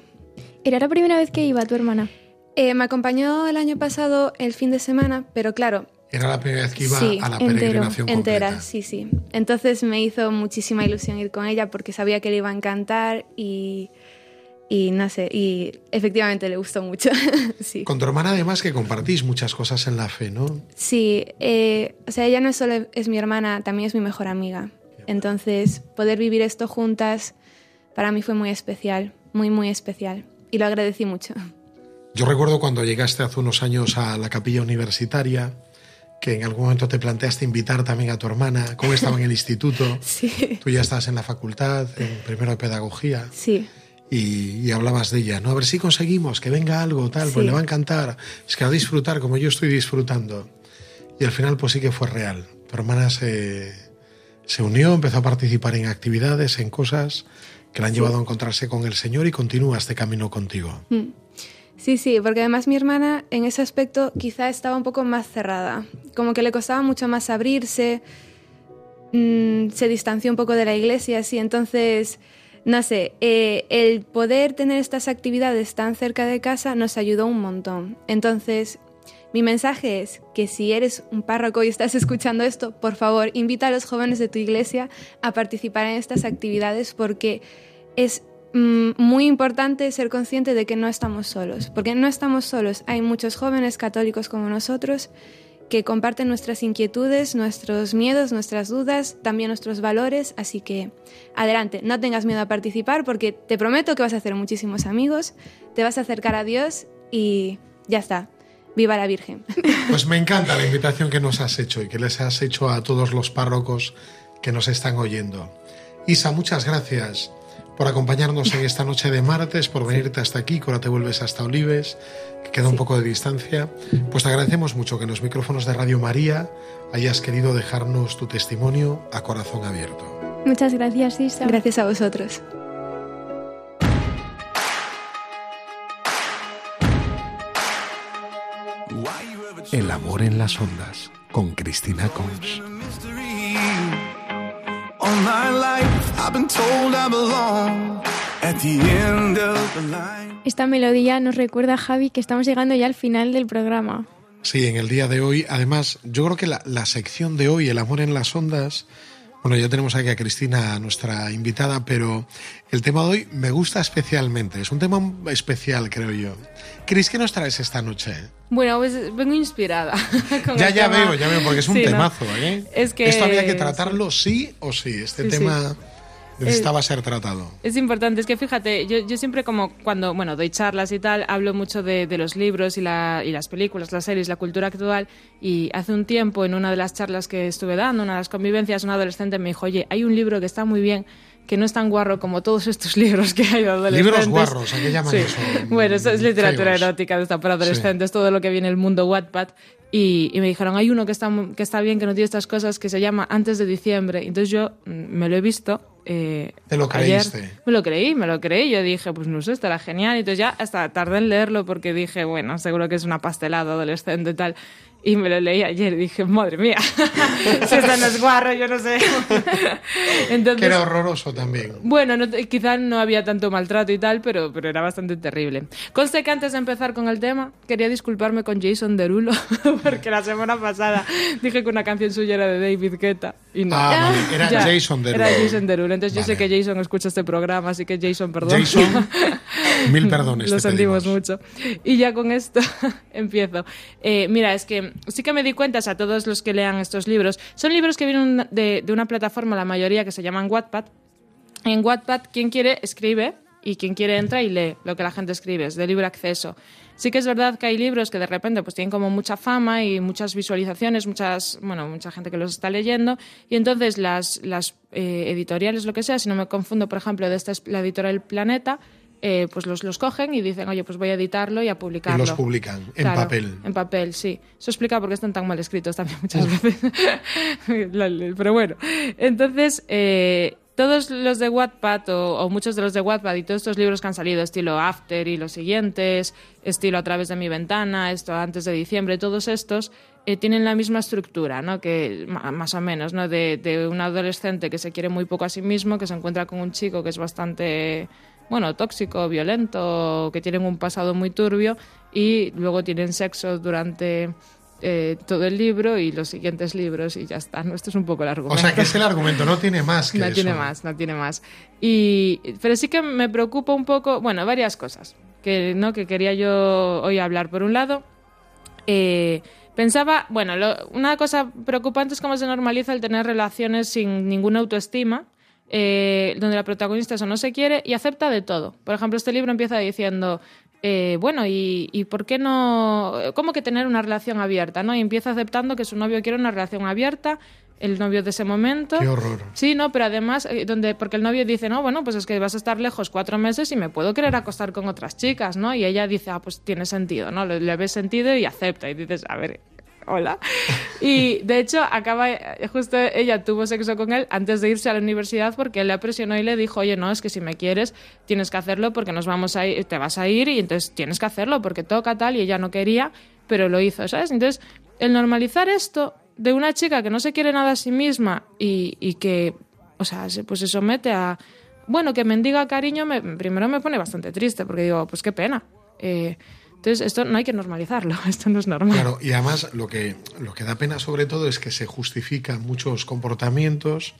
¿Era la primera vez que iba tu hermana?
Eh, me acompañó el año pasado el fin de semana, pero claro,
Era la primera vez que iba
sí,
a la
entero,
peregrinación
entera,
completa.
sí, sí. Entonces me hizo muchísima ilusión ir con ella porque sabía que le iba a encantar y, y no sé, y efectivamente le gustó mucho, sí.
Con tu hermana además que compartís muchas cosas en la fe, ¿no?
Sí, eh, o sea, ella no solo es mi hermana, también es mi mejor amiga. Entonces, poder vivir esto juntas para mí fue muy especial, muy, muy especial. Y lo agradecí mucho.
Yo recuerdo cuando llegaste hace unos años a la capilla universitaria, que en algún momento te planteaste invitar también a tu hermana, cómo estaba en el instituto.
Sí,
Tú ya estás en la facultad, en primero de pedagogía,
sí,
y, y hablabas de ella, ¿no? A ver si conseguimos que venga algo, tal, pues
Sí.
le va a encantar. Es que va a disfrutar como yo estoy disfrutando. Y al final, pues sí que fue real. Tu hermana se, se unió, empezó a participar en actividades, en cosas que la han llevado a encontrarse con el Señor y continúa este camino contigo.
sí, sí, porque además mi hermana en ese aspecto quizá estaba un poco más cerrada, como que le costaba mucho más abrirse, mm, se distanció un poco de la iglesia, así, entonces, no sé, eh, el poder tener estas actividades tan cerca de casa nos ayudó un montón. Entonces, mi mensaje es que si eres un párroco y estás escuchando esto, por favor, invita a los jóvenes de tu iglesia a participar en estas actividades porque es mm, muy importante ser consciente de que no estamos solos, porque no estamos solos. Hay muchos jóvenes católicos como nosotros que comparten nuestras inquietudes, nuestros miedos, nuestras dudas, también nuestros valores, así que adelante, no tengas miedo a participar porque te prometo que vas a hacer muchísimos amigos, te vas a acercar a Dios y ya está. Viva la Virgen.
Pues me encanta la invitación que nos has hecho y que les has hecho a todos los párrocos que nos están oyendo. Isa, muchas gracias por acompañarnos en esta noche de martes, por venirte hasta aquí, que ahora te vuelves hasta Olives, que queda un poco de distancia. Pues te agradecemos mucho que en los micrófonos de Radio María hayas querido dejarnos tu testimonio a corazón abierto.
Muchas gracias, Isa.
Gracias a vosotros.
El amor en las ondas, con Cristina Cons.
All my life I've been told I belong at the end of the line.
Esta melodía nos recuerda, Javi, que estamos llegando ya al final del programa.
Sí, en el día de hoy, además, yo creo que la, la sección de hoy, El amor en las ondas, bueno, ya tenemos aquí a Cristina, nuestra invitada, pero el tema de hoy me gusta especialmente. Es un tema especial, creo yo. Cris, ¿qué nos traes esta noche?
Bueno, pues vengo inspirada. con
Ya, ya
tema.
veo, ya veo, porque es un temazo, ¿eh?
Es que-
Esto había que tratarlo sí o sí. Este
sí.
tema necesitaba ser tratado.
Es importante, es que fíjate, yo, yo siempre como cuando, bueno, doy charlas y tal, hablo mucho de, de los libros y, la, y las películas, las series, la cultura actual, y hace un tiempo en una de las charlas que estuve dando, una de las convivencias, un adolescente me dijo, oye, hay un libro que está muy bien, que no es tan guarro como todos estos libros que hay de adolescentes.
Libros guarros, ¿a qué llaman
Sí.
eso?
Bueno, eso es literatura
Feos.
erótica, está para adolescentes, todo lo que viene el mundo Wattpad. Y, y me dijeron, hay uno que está, que está bien, que no tiene estas cosas, que se llama Antes de diciembre. Entonces yo mm, me lo he visto. Eh,
Te lo
ayer.
creíste.
Me lo creí, me lo creí. Yo dije, pues no sé, estará genial. Y entonces ya hasta tardé en leerlo porque dije, bueno, seguro que es una pastelada adolescente y tal. Y me lo leí ayer y dije, madre mía, si esto no es guarro, yo no sé. Entonces,
Que era horroroso también.
bueno, no, te- quizá no había tanto maltrato y tal, pero, pero era bastante terrible. Conste que antes de empezar con el tema, quería disculparme con Jason Derulo, porque la semana pasada dije que una canción suya era de David Guetta. Y no.
Ah, vale, era
Ya,
Jason Derulo.
Era Jason Derulo. Entonces yo sé que Jason escucha este programa, así que Jason, perdón.
Jason, mil perdones.
Lo sentimos mucho. Y ya con esto empiezo. Eh, mira, es que sí que me di cuenta, o sea, todos los que lean estos libros, son libros que vienen de, de una plataforma, la mayoría, que se llaman Wattpad. En Wattpad, quien quiere escribe y quien quiere entra y lee lo que la gente escribe, es de libre acceso. Sí que es verdad que hay libros que de repente pues tienen como mucha fama y muchas visualizaciones, muchas, bueno, mucha gente que los está leyendo y entonces las, las eh, editoriales, lo que sea, si no me confundo, por ejemplo, de esta es la editorial Planeta, eh, pues los, los cogen y dicen, oye, pues voy a editarlo y a
Y
publicarlo.
los publican en
Claro,
papel.
En papel, sí. Eso explica por qué están tan mal escritos también muchas veces. Pero bueno, entonces, eh, todos los de Wattpad o, o muchos de los de Wattpad y todos estos libros que han salido, estilo After y los siguientes, estilo A través de mi ventana, esto antes de diciembre, todos estos eh, tienen la misma estructura, ¿no? Que más o menos, ¿no? De, de un adolescente que se quiere muy poco a sí mismo, que se encuentra con un chico que es bastante bueno, tóxico, violento, que tienen un pasado muy turbio y luego tienen sexo durante eh, todo el libro y los siguientes libros y ya está. ¿no? Esto es un poco el argumento.
O sea, que es el argumento, no tiene más que
No
eso.
tiene más, no tiene más. Y, pero sí que me preocupa un poco, bueno, varias cosas que, ¿no? que quería yo hoy hablar. Por un lado, eh, pensaba, bueno, lo- una cosa preocupante es cómo se normaliza el tener relaciones sin ninguna autoestima, eh, donde la protagonista eso no se quiere y acepta de todo. Por ejemplo, este libro empieza diciendo, eh, bueno, ¿y, y por qué no? ¿Cómo que tener una relación abierta? ¿no? Y empieza aceptando que su novio quiere una relación abierta, el novio de ese momento.
Qué horror.
Sí, no, pero además, eh, donde, porque el novio dice, no, bueno, pues es que vas a estar lejos cuatro meses y me puedo querer acostar con otras chicas, ¿no? Y ella dice, ah, pues tiene sentido, ¿no? Le, le ves sentido y acepta. Y dices, a ver, hola. Y de hecho, acaba, justo ella tuvo sexo con él antes de irse a la universidad porque él la presionó y le dijo, oye, no, es que si me quieres, tienes que hacerlo porque nos vamos a te vas a ir y entonces tienes que hacerlo porque toca tal y ella no quería, pero lo hizo, ¿sabes? Entonces, el normalizar esto de una chica que no se quiere nada a sí misma y, y que, o sea, se, pues se somete a, bueno, que mendiga cariño, me, primero me pone bastante triste porque digo, pues qué pena. Eh, entonces, esto no hay que normalizarlo, esto no es normal.
Claro, y además lo que, lo que da pena sobre todo es que se justifican muchos comportamientos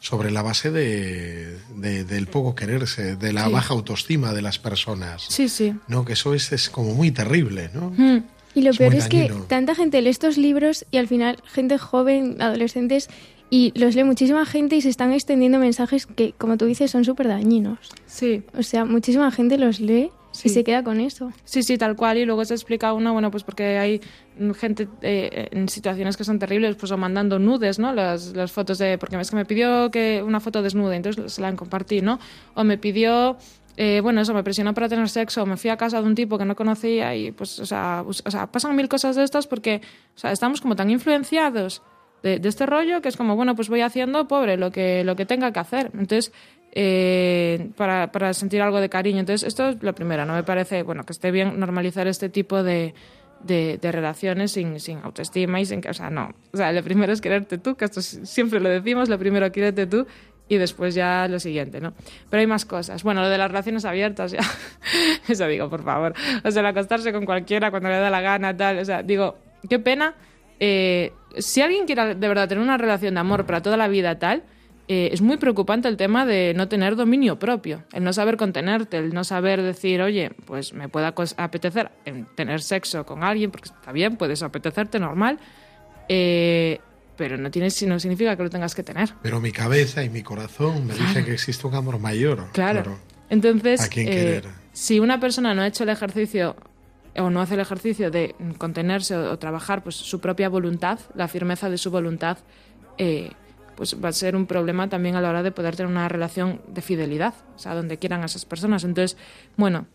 sobre la base de, de- del poco quererse, de la
Sí.
baja autoestima de las personas.
Sí, sí.
¿no? Que eso es, es como muy terrible, ¿no?
Mm.
Y lo
Es
peor es que tanta gente lee estos libros y al final gente joven, adolescentes, y los lee muchísima gente y se están extendiendo mensajes que, como tú dices, son súper dañinos.
Sí.
O sea, muchísima gente los lee
Sí.
y se queda con eso.
Sí, sí, tal cual. Y luego se explica una, bueno, pues porque hay gente eh, en situaciones que son terribles, pues o mandando nudes, ¿no? Las, las fotos de. Porque es que me pidió que una foto desnuda, entonces se la compartí, ¿no? O me pidió. eh, bueno, eso me presionó para tener sexo, o me fui a casa de un tipo que no conocía y pues, o sea, o sea, pasan mil cosas de estas porque, o sea, estamos como tan influenciados de, de este rollo que es como, bueno, pues voy haciendo, pobre, lo que, lo que tenga que hacer. Entonces, eh, para, para sentir algo de cariño. Entonces, esto es lo primero, ¿no? Me parece, bueno, que esté bien normalizar este tipo de, de, relaciones sin, sin autoestima y sin o sea, no. O sea, lo primero es quererte tú, que esto si- siempre lo decimos, lo primero quererte tú y después ya lo siguiente, ¿no? Pero hay más cosas. Bueno, lo de las relaciones abiertas, ya. Eso digo, por favor. O sea, el acostarse con cualquiera cuando le da la gana, tal. O sea, digo, qué pena. eh, si alguien quiere de verdad tener una relación de amor para toda la vida, tal, eh, es muy preocupante el tema de no tener dominio propio, el no saber contenerte, el no saber decir, oye, pues me puede apetecer en tener sexo con alguien, porque está bien, puedes apetecerte normal, eh, pero no, tienes, no significa que lo tengas que tener.
Pero mi cabeza y mi corazón me dicen que existe un amor mayor.
Claro. Entonces,
¿A quién
eh, si una persona no ha hecho el ejercicio o no hace el ejercicio de contenerse o, o trabajar pues su propia voluntad, la firmeza de su voluntad, eh, pues va a ser un problema también a la hora de poder tener una relación de fidelidad, o sea, donde quieran a esas personas. Entonces, bueno,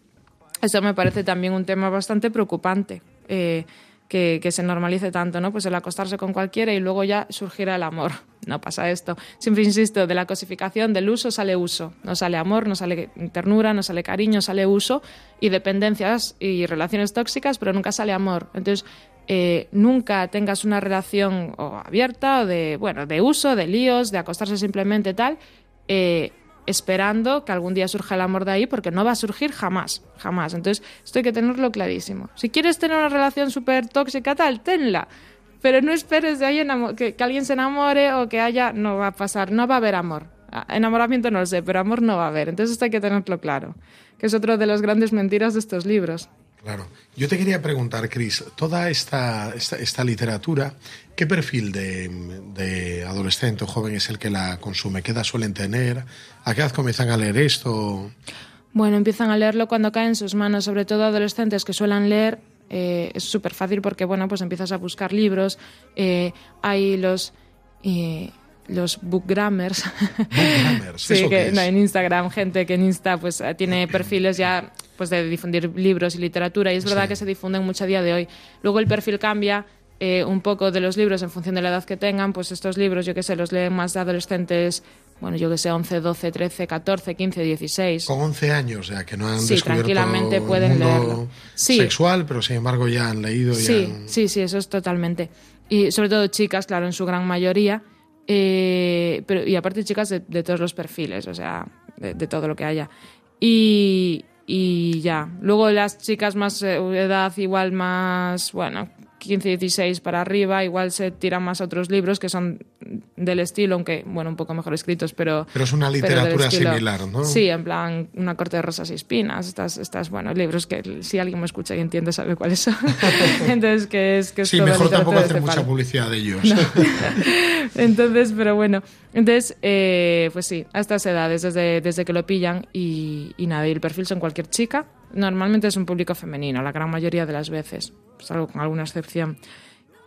eso me parece también un tema bastante preocupante. eh, que, que se normalice tanto, ¿no? Pues el acostarse con cualquiera y luego ya surgirá el amor. No pasa esto. Siempre insisto, de la cosificación, del uso sale uso. No sale amor, no sale ternura, no sale cariño, sale uso y dependencias y relaciones tóxicas, pero nunca sale amor. Entonces, eh, nunca tengas una relación o abierta o de, bueno, de uso, de líos, de acostarse simplemente tal, eh, esperando que algún día surja el amor de ahí, porque no va a surgir jamás, jamás. Entonces, esto hay que tenerlo clarísimo. Si quieres tener una relación súper tóxica, tal, tenla. Pero no esperes de ahí que, alguien se enamore o que haya... No va a pasar, no va a haber amor. Enamoramiento no lo sé, pero amor no va a haber. Entonces esto hay que tenerlo claro. Que es otro de las grandes mentiras de estos libros.
Claro. Yo te quería preguntar, Cris, toda esta, esta, esta literatura, ¿qué perfil de, de adolescente o joven es el que la consume? ¿Qué edad suelen tener? ¿A qué edad comienzan a leer esto?
Bueno, empiezan a leerlo cuando cae en sus manos, sobre todo adolescentes que suelen leer. eh, es súper fácil porque, bueno, pues empiezas a buscar libros. eh, hay los. eh, los bookgrammers.
Bookgrammers,
sí,
¿eso
que,
qué es?
no, en Instagram, gente que en Insta pues eh, tiene perfiles ya pues de difundir libros y literatura y es verdad
Sí.
que se difunden mucho a día de hoy. Luego el perfil cambia eh, un poco de los libros en función de la edad que tengan, pues estos libros, yo que sé, los leen más de adolescentes, bueno, yo que sé, 11, 12, 13, 14, 15, 16.
Con 11 años, ya que no han
Sí,
descubierto
tranquilamente pueden
mundo
leerlo. Sí.
sexual, pero sin embargo ya han leído y
Sí,
han-
sí, sí, eso es totalmente. Y sobre todo chicas, claro, en su gran mayoría. Eh, pero, y aparte chicas de, todos los perfiles, o sea, de, de todo lo que haya. Y, y ya. Luego las chicas más eh, edad igual más, bueno, 15, 16 para arriba, igual se tiran más a otros libros que son del estilo, aunque, bueno, un poco mejor escritos, pero...
Pero es una literatura similar, ¿no?
Sí, en plan, una corte de rosas y espinas, estas, estas, bueno, libros que si alguien me escucha y entiende sabe cuáles son. Entonces, que es que es
Sí, mejor tampoco hacer mucha
palo.
publicidad de ellos.
Entonces, pero bueno, entonces, eh, pues sí, a estas edades, desde, desde que lo pillan y, y nada, y el perfil son cualquier chica. Normalmente es un público femenino, la gran mayoría de las veces, salvo con alguna excepción.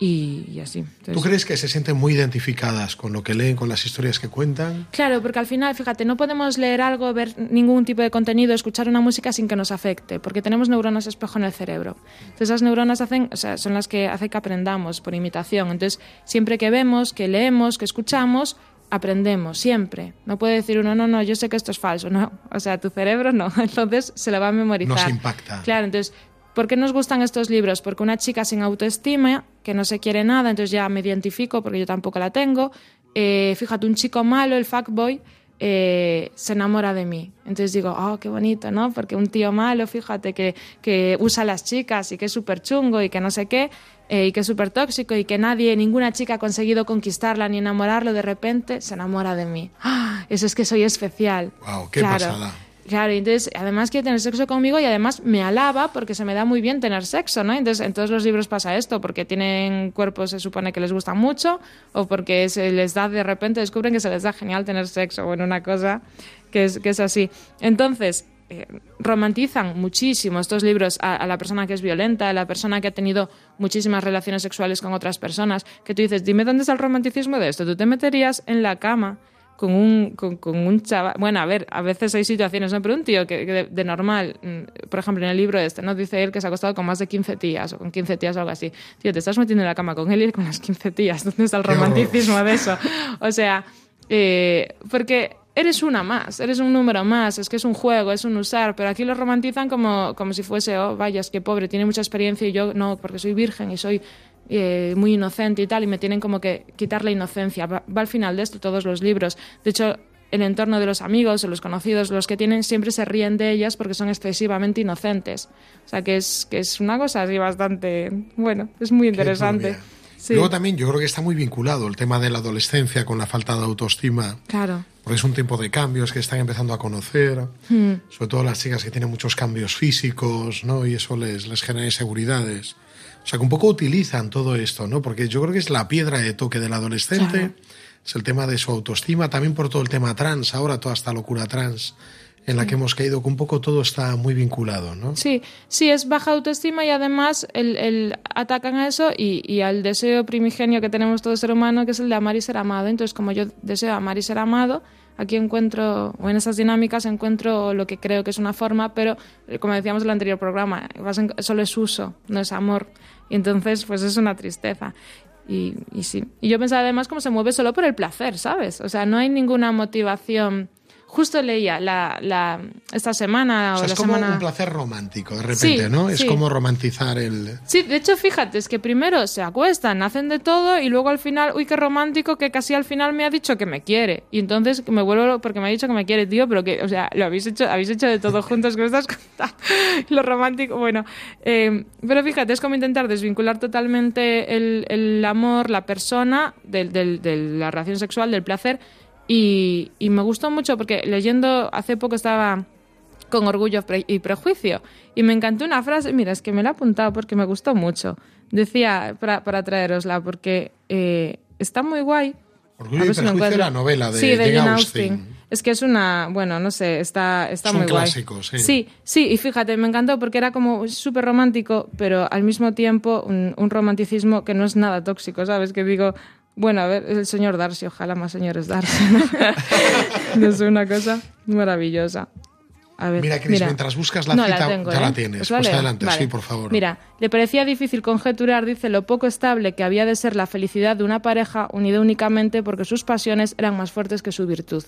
Y, y así. Entonces-
¿Tú crees que se sienten muy identificadas con lo que leen, con las historias que cuentan?
Claro, porque al final, fíjate, no podemos leer algo, ver ningún tipo de contenido, escuchar una música sin que nos afecte, porque tenemos neuronas espejo en el cerebro. Entonces, esas neuronas hacen, o sea, son las que hacen que aprendamos por imitación. Entonces, siempre que vemos, que leemos, que escuchamos, aprendemos, siempre. No puede decir uno, no, no, yo sé que esto es falso. No, o sea, tu cerebro no. Entonces, se lo va a memorizar.
Nos impacta.
Claro, entonces, ¿por qué nos gustan estos libros? Porque una chica sin autoestima, que no se quiere nada, entonces ya me identifico porque yo tampoco la tengo. Eh, fíjate, un chico malo, el fuckboy, eh, se enamora de mí. Entonces digo, oh, qué bonito, ¿no? Porque un tío malo, fíjate, que, que usa a las chicas y que es súper chungo y que no sé qué, eh, y que es súper tóxico y que nadie, ninguna chica ha conseguido conquistarla ni enamorarlo, de repente se enamora de mí. ¡Ah! Eso es que soy especial.
Wow, qué
Claro.
pasada.
Claro, y entonces además quiere tener sexo conmigo y además me alaba porque se me da muy bien tener sexo, ¿no? Entonces en todos los libros pasa esto, porque tienen cuerpos se supone que les gustan mucho o porque se les da de repente, descubren que se les da genial tener sexo, bueno, una cosa que es, que es así. Entonces, eh, romantizan muchísimo estos libros a, a la persona que es violenta, a la persona que ha tenido muchísimas relaciones sexuales con otras personas, que tú dices, dime dónde está el romanticismo de esto. Tú te meterías en la cama con un, con, con un chaval. Bueno, a ver, a veces hay situaciones, ¿no? Pero un tío que, que de, de normal, mm, por ejemplo, en el libro este, ¿no? Dice él que se ha acostado con más de 15 tías o con 15 tías o algo así. Tío, te estás metiendo en la cama con él y con las 15 tías. ¿Dónde está el romanticismo de eso? O sea, eh, porque eres una más, eres un número más, es que es un juego, es un usar, pero aquí lo romantizan como, como si fuese, oh, vaya, es que pobre, tiene mucha experiencia y yo no, porque soy virgen y soy eh, muy inocente y tal, y me tienen como que quitar la inocencia. Va, va al final de esto todos los libros. De hecho, el entorno de los amigos o los conocidos, los que tienen, siempre se ríen de ellas porque son excesivamente inocentes. O sea, que es, que es una cosa así bastante, bueno, es muy interesante. Sí.
Luego también yo creo que está muy vinculado el tema de la adolescencia con la falta de autoestima,
Claro.
porque es un tiempo de cambios que están empezando a conocer,
Hmm.
sobre todo las chicas que tienen muchos cambios físicos, ¿no? Y eso les, les genera inseguridades. O sea, que un poco utilizan todo esto, ¿no? Porque yo creo que es la piedra de toque del adolescente,
Claro.
es el tema de su autoestima, también por todo el tema trans, ahora toda esta locura trans en la que hemos caído, que un poco todo está muy vinculado, ¿no?
Sí, sí, es baja autoestima y además el, el- atacan a eso y, y al deseo primigenio que tenemos todo ser humano, que es el de amar y ser amado. Entonces, como yo deseo amar y ser amado, aquí encuentro, o en esas dinámicas encuentro lo que creo que es una forma, pero eh, como decíamos en el anterior programa, solo es uso, no es amor. Y entonces, pues es una tristeza. Y, y sí. Y yo pensaba además cómo se mueve solo por el placer, ¿sabes? O sea, no hay ninguna motivación. Justo leía la, la, esta semana
O
o,
sea,
la
es como
semana...
un placer romántico, de repente,
Sí,
¿no? Es
sí.
como romantizar el...
Sí, de hecho, fíjate, es que primero se acuestan, hacen de todo y luego al final, uy, qué romántico, que casi al final me ha dicho que me quiere. Y entonces me vuelvo, porque me ha dicho que me quiere, tío, pero que, o sea, lo habéis hecho, habéis hecho de todo juntos, que estás contando. Lo romántico, bueno. eh, pero fíjate, es como intentar desvincular totalmente el, el amor, la persona, del- del- de la relación sexual, del placer. Y, y me gustó mucho porque leyendo, hace poco estaba con orgullo y prejuicio. Y me encantó una frase, mira, es que me la he apuntado porque me gustó mucho. Decía, para, para traerosla, porque eh, está muy guay.
Orgullo y
si
prejuicio, la novela de
sí, de
Jane Austen.
Austen. Es que es una, bueno, no sé, está, está
Es un
muy guay.
clásico, sí.
sí, sí, y fíjate, me encantó porque era como súper romántico, pero al mismo tiempo un, un romanticismo que no es nada tóxico, ¿sabes? Que digo, bueno, a ver, el señor Darcy, ojalá más señores Darcy. ¿no? es una cosa maravillosa. A ver,
Mira, Cris, mientras buscas la
No,
cita,
tengo,
ya
¿eh?
la tienes.
¿Os la
Pues
leo?
adelante,
Vale.
sí, por favor.
Mira, le parecía difícil conjeturar, dice, lo poco estable que había de ser la felicidad de una pareja unida únicamente porque sus pasiones eran más fuertes que su virtud.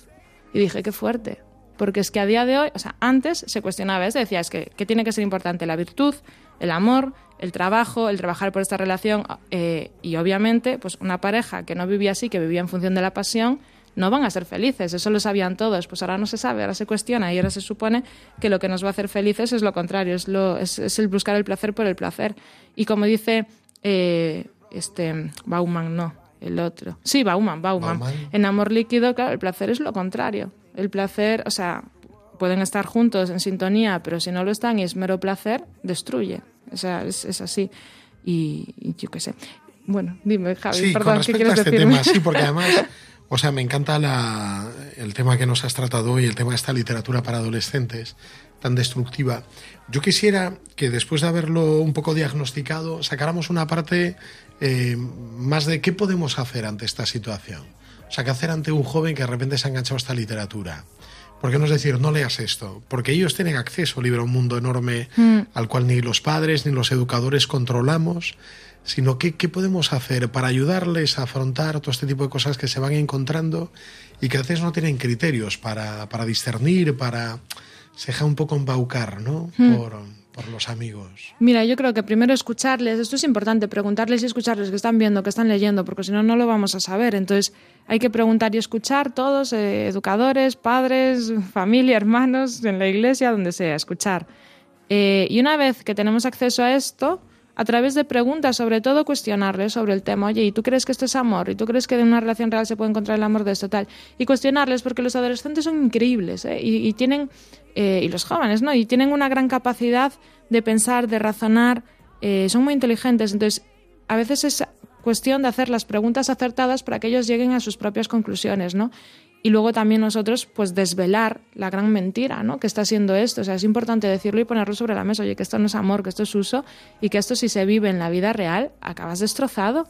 Y dije, qué fuerte. Porque es que a día de hoy, o sea, antes se cuestionaba eso, decía, es que, que tiene que ser importante la virtud, el amor, el trabajo, el trabajar por esta relación eh, y obviamente, pues una pareja que no vivía así, que vivía en función de la pasión, no van a ser felices, eso lo sabían todos, pues ahora no se sabe, ahora se cuestiona y ahora se supone que lo que nos va a hacer felices es lo contrario, es, lo, es, es el buscar el placer por el placer. Y como dice eh, este Bauman, no, el otro. Sí, Bauman, Bauman.
Bauman.
En amor líquido, claro, el placer es lo contrario. El placer, o sea, pueden estar juntos en sintonía, pero si no lo están y es mero placer, destruye. O sea, es, es así. Y, y yo qué sé. Bueno, dime, Javi,
Sí,
perdón,
con
¿qué
respecto a
quieres
este
decirme?
tema, sí, porque además, o sea, me encanta la- el tema que nos has tratado hoy, el tema de esta literatura para adolescentes tan destructiva. Yo quisiera que después de haberlo un poco diagnosticado, sacáramos una parte eh, más de qué podemos hacer ante esta situación. O sea, qué hacer ante un joven que de repente se ha enganchado a esta literatura. ¿Por qué no es decir, no leas esto? Porque ellos tienen acceso libre a un mundo enorme al cual ni los padres ni los educadores controlamos, sino que, qué podemos hacer para ayudarles a afrontar todo este tipo de cosas que se van encontrando y que a veces no tienen criterios para, para discernir, para... se deja un poco embaucar, ¿no? Por, por los amigos.
Mira, yo creo que primero escucharles, esto es importante, preguntarles y escucharles qué están viendo, qué están leyendo, porque si no, no lo vamos a saber. Entonces, hay que preguntar y escuchar todos, eh, educadores, padres, familia, hermanos, en la iglesia, donde sea, escuchar. Eh, y una vez que tenemos acceso a esto, a través de preguntas, sobre todo cuestionarles sobre el tema, oye, ¿y tú crees que esto es amor? ¿Y tú crees que en una relación real se puede encontrar el amor de esto tal? Y cuestionarles, porque los adolescentes son increíbles, ¿eh? y, y tienen, eh, y los jóvenes, ¿no? Y tienen una gran capacidad de pensar, de razonar, eh, son muy inteligentes, entonces a veces es cuestión de hacer las preguntas acertadas para que ellos lleguen a sus propias conclusiones, ¿no? Y luego también nosotros, pues, desvelar la gran mentira, ¿no? Que está siendo esto. O sea, es importante decirlo y ponerlo sobre la mesa. Oye, que esto no es amor, que esto es uso y que esto si se vive en la vida real, acabas destrozado.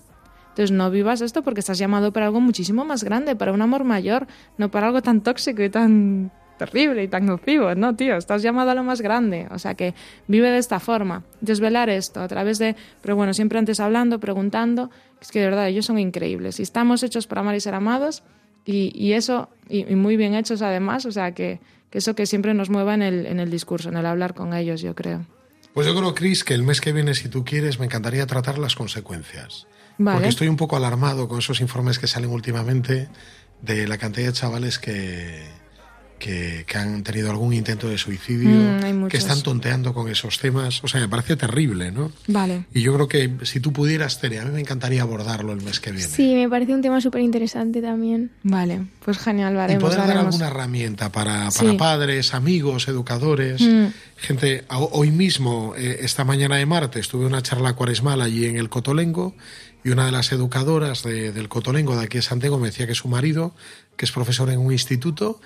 Entonces no vivas esto porque estás llamado para algo muchísimo más grande, para un amor mayor, no para algo tan tóxico y tan terrible y tan nocivo, no, tío, estás llamado a lo más grande, o sea que vive de esta forma, desvelar esto a través de, pero bueno, siempre antes hablando, preguntando, es que de verdad ellos son increíbles y estamos hechos para amar y ser amados y, y eso, y, y muy bien hechos además, o sea que, que eso que siempre nos mueva en el, en el discurso, en el hablar con ellos, yo creo.
Pues yo creo, Cris, que el mes que viene, si tú quieres, me encantaría tratar las consecuencias.
Vale.
Porque estoy un poco alarmado con esos informes que salen últimamente de la cantidad de chavales que, que, que han tenido algún intento de suicidio,
Mm,
que están tonteando con esos temas. O sea, me parece terrible, ¿no?
Vale.
Y yo creo que si tú pudieras, Tere, a mí me encantaría abordarlo el mes que viene.
Sí, me parece un tema súper interesante también.
Vale, pues genial, lo
y
haremos.
poder dar
haremos.
alguna herramienta para, para
Sí.
padres, amigos, educadores,
Mm.
gente. Hoy mismo, eh, esta mañana de martes, tuve una charla cuaresmal allí en el Cotolengo y una de las educadoras de- del Cotolengo de aquí de Santiago me decía que su marido, que es profesor en un instituto,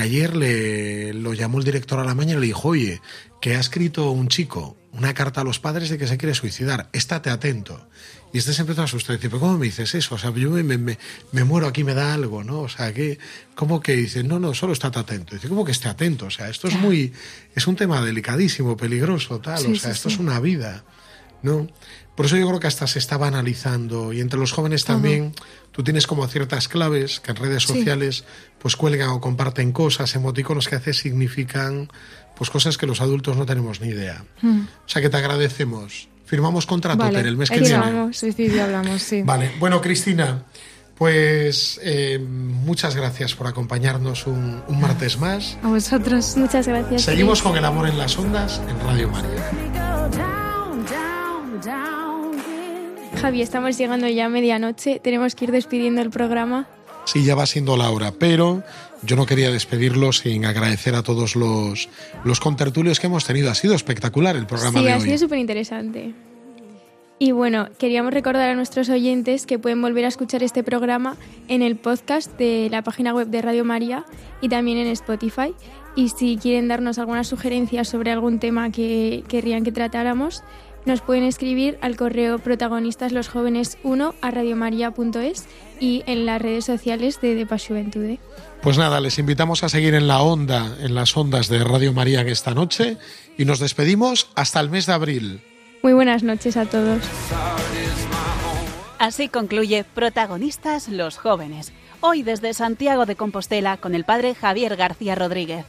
que ayer le lo llamó el director a la mañana y le dijo, oye, que ha escrito un chico una carta a los padres de que se quiere suicidar, estate atento. Y este se empezó a asustar y dice, pero ¿cómo me dices eso? O sea, yo me, me- me muero aquí, me da algo, ¿no? O sea, que, ¿cómo que dice? No, no, solo estate atento. Dice, ¿cómo que esté atento? O sea, esto es muy, es un tema delicadísimo, peligroso, tal.
Sí,
o sea,
sí,
esto
sí.
es una vida, ¿no? Por eso yo creo que hasta se estaba analizando y entre los jóvenes también tú tienes como ciertas claves que en redes
Sí.
sociales pues cuelgan o comparten cosas, emoticonos que veces significan pues cosas que los adultos no tenemos ni idea.
Mm.
O sea que te agradecemos. Firmamos contrato,
Vale,
Tere, el mes que viene.
Suicidio hablamos, sí.
Vale, bueno, Cristina, pues eh, muchas gracias por acompañarnos un, un martes más.
A vosotros.
Muchas gracias.
Seguimos con el amor en las ondas en Radio María.
Javi, estamos llegando ya a medianoche. Tenemos que ir despidiendo el programa.
Sí, ya va siendo la hora, pero yo no quería despedirlo sin agradecer a todos los, los contertulios que hemos tenido. Ha sido espectacular el programa
Sí,
de
ha
hoy.
sido súper interesante. Y bueno, queríamos recordar a nuestros oyentes que pueden volver a escuchar este programa en el podcast de la página web de Radio María y también en Spotify. Y si quieren darnos alguna sugerencia sobre algún tema que querrían que tratáramos, nos pueden escribir al correo protagonistaslosjóvenes1 a radiomaria.es y en las redes sociales de Depa Juventude.
Pues nada, les invitamos a seguir en la onda, en las ondas de Radio María en esta noche y nos despedimos hasta el mes de abril.
Muy buenas noches a todos.
Así concluye Protagonistas los jóvenes. Hoy desde Santiago de Compostela con el padre Javier García Rodríguez.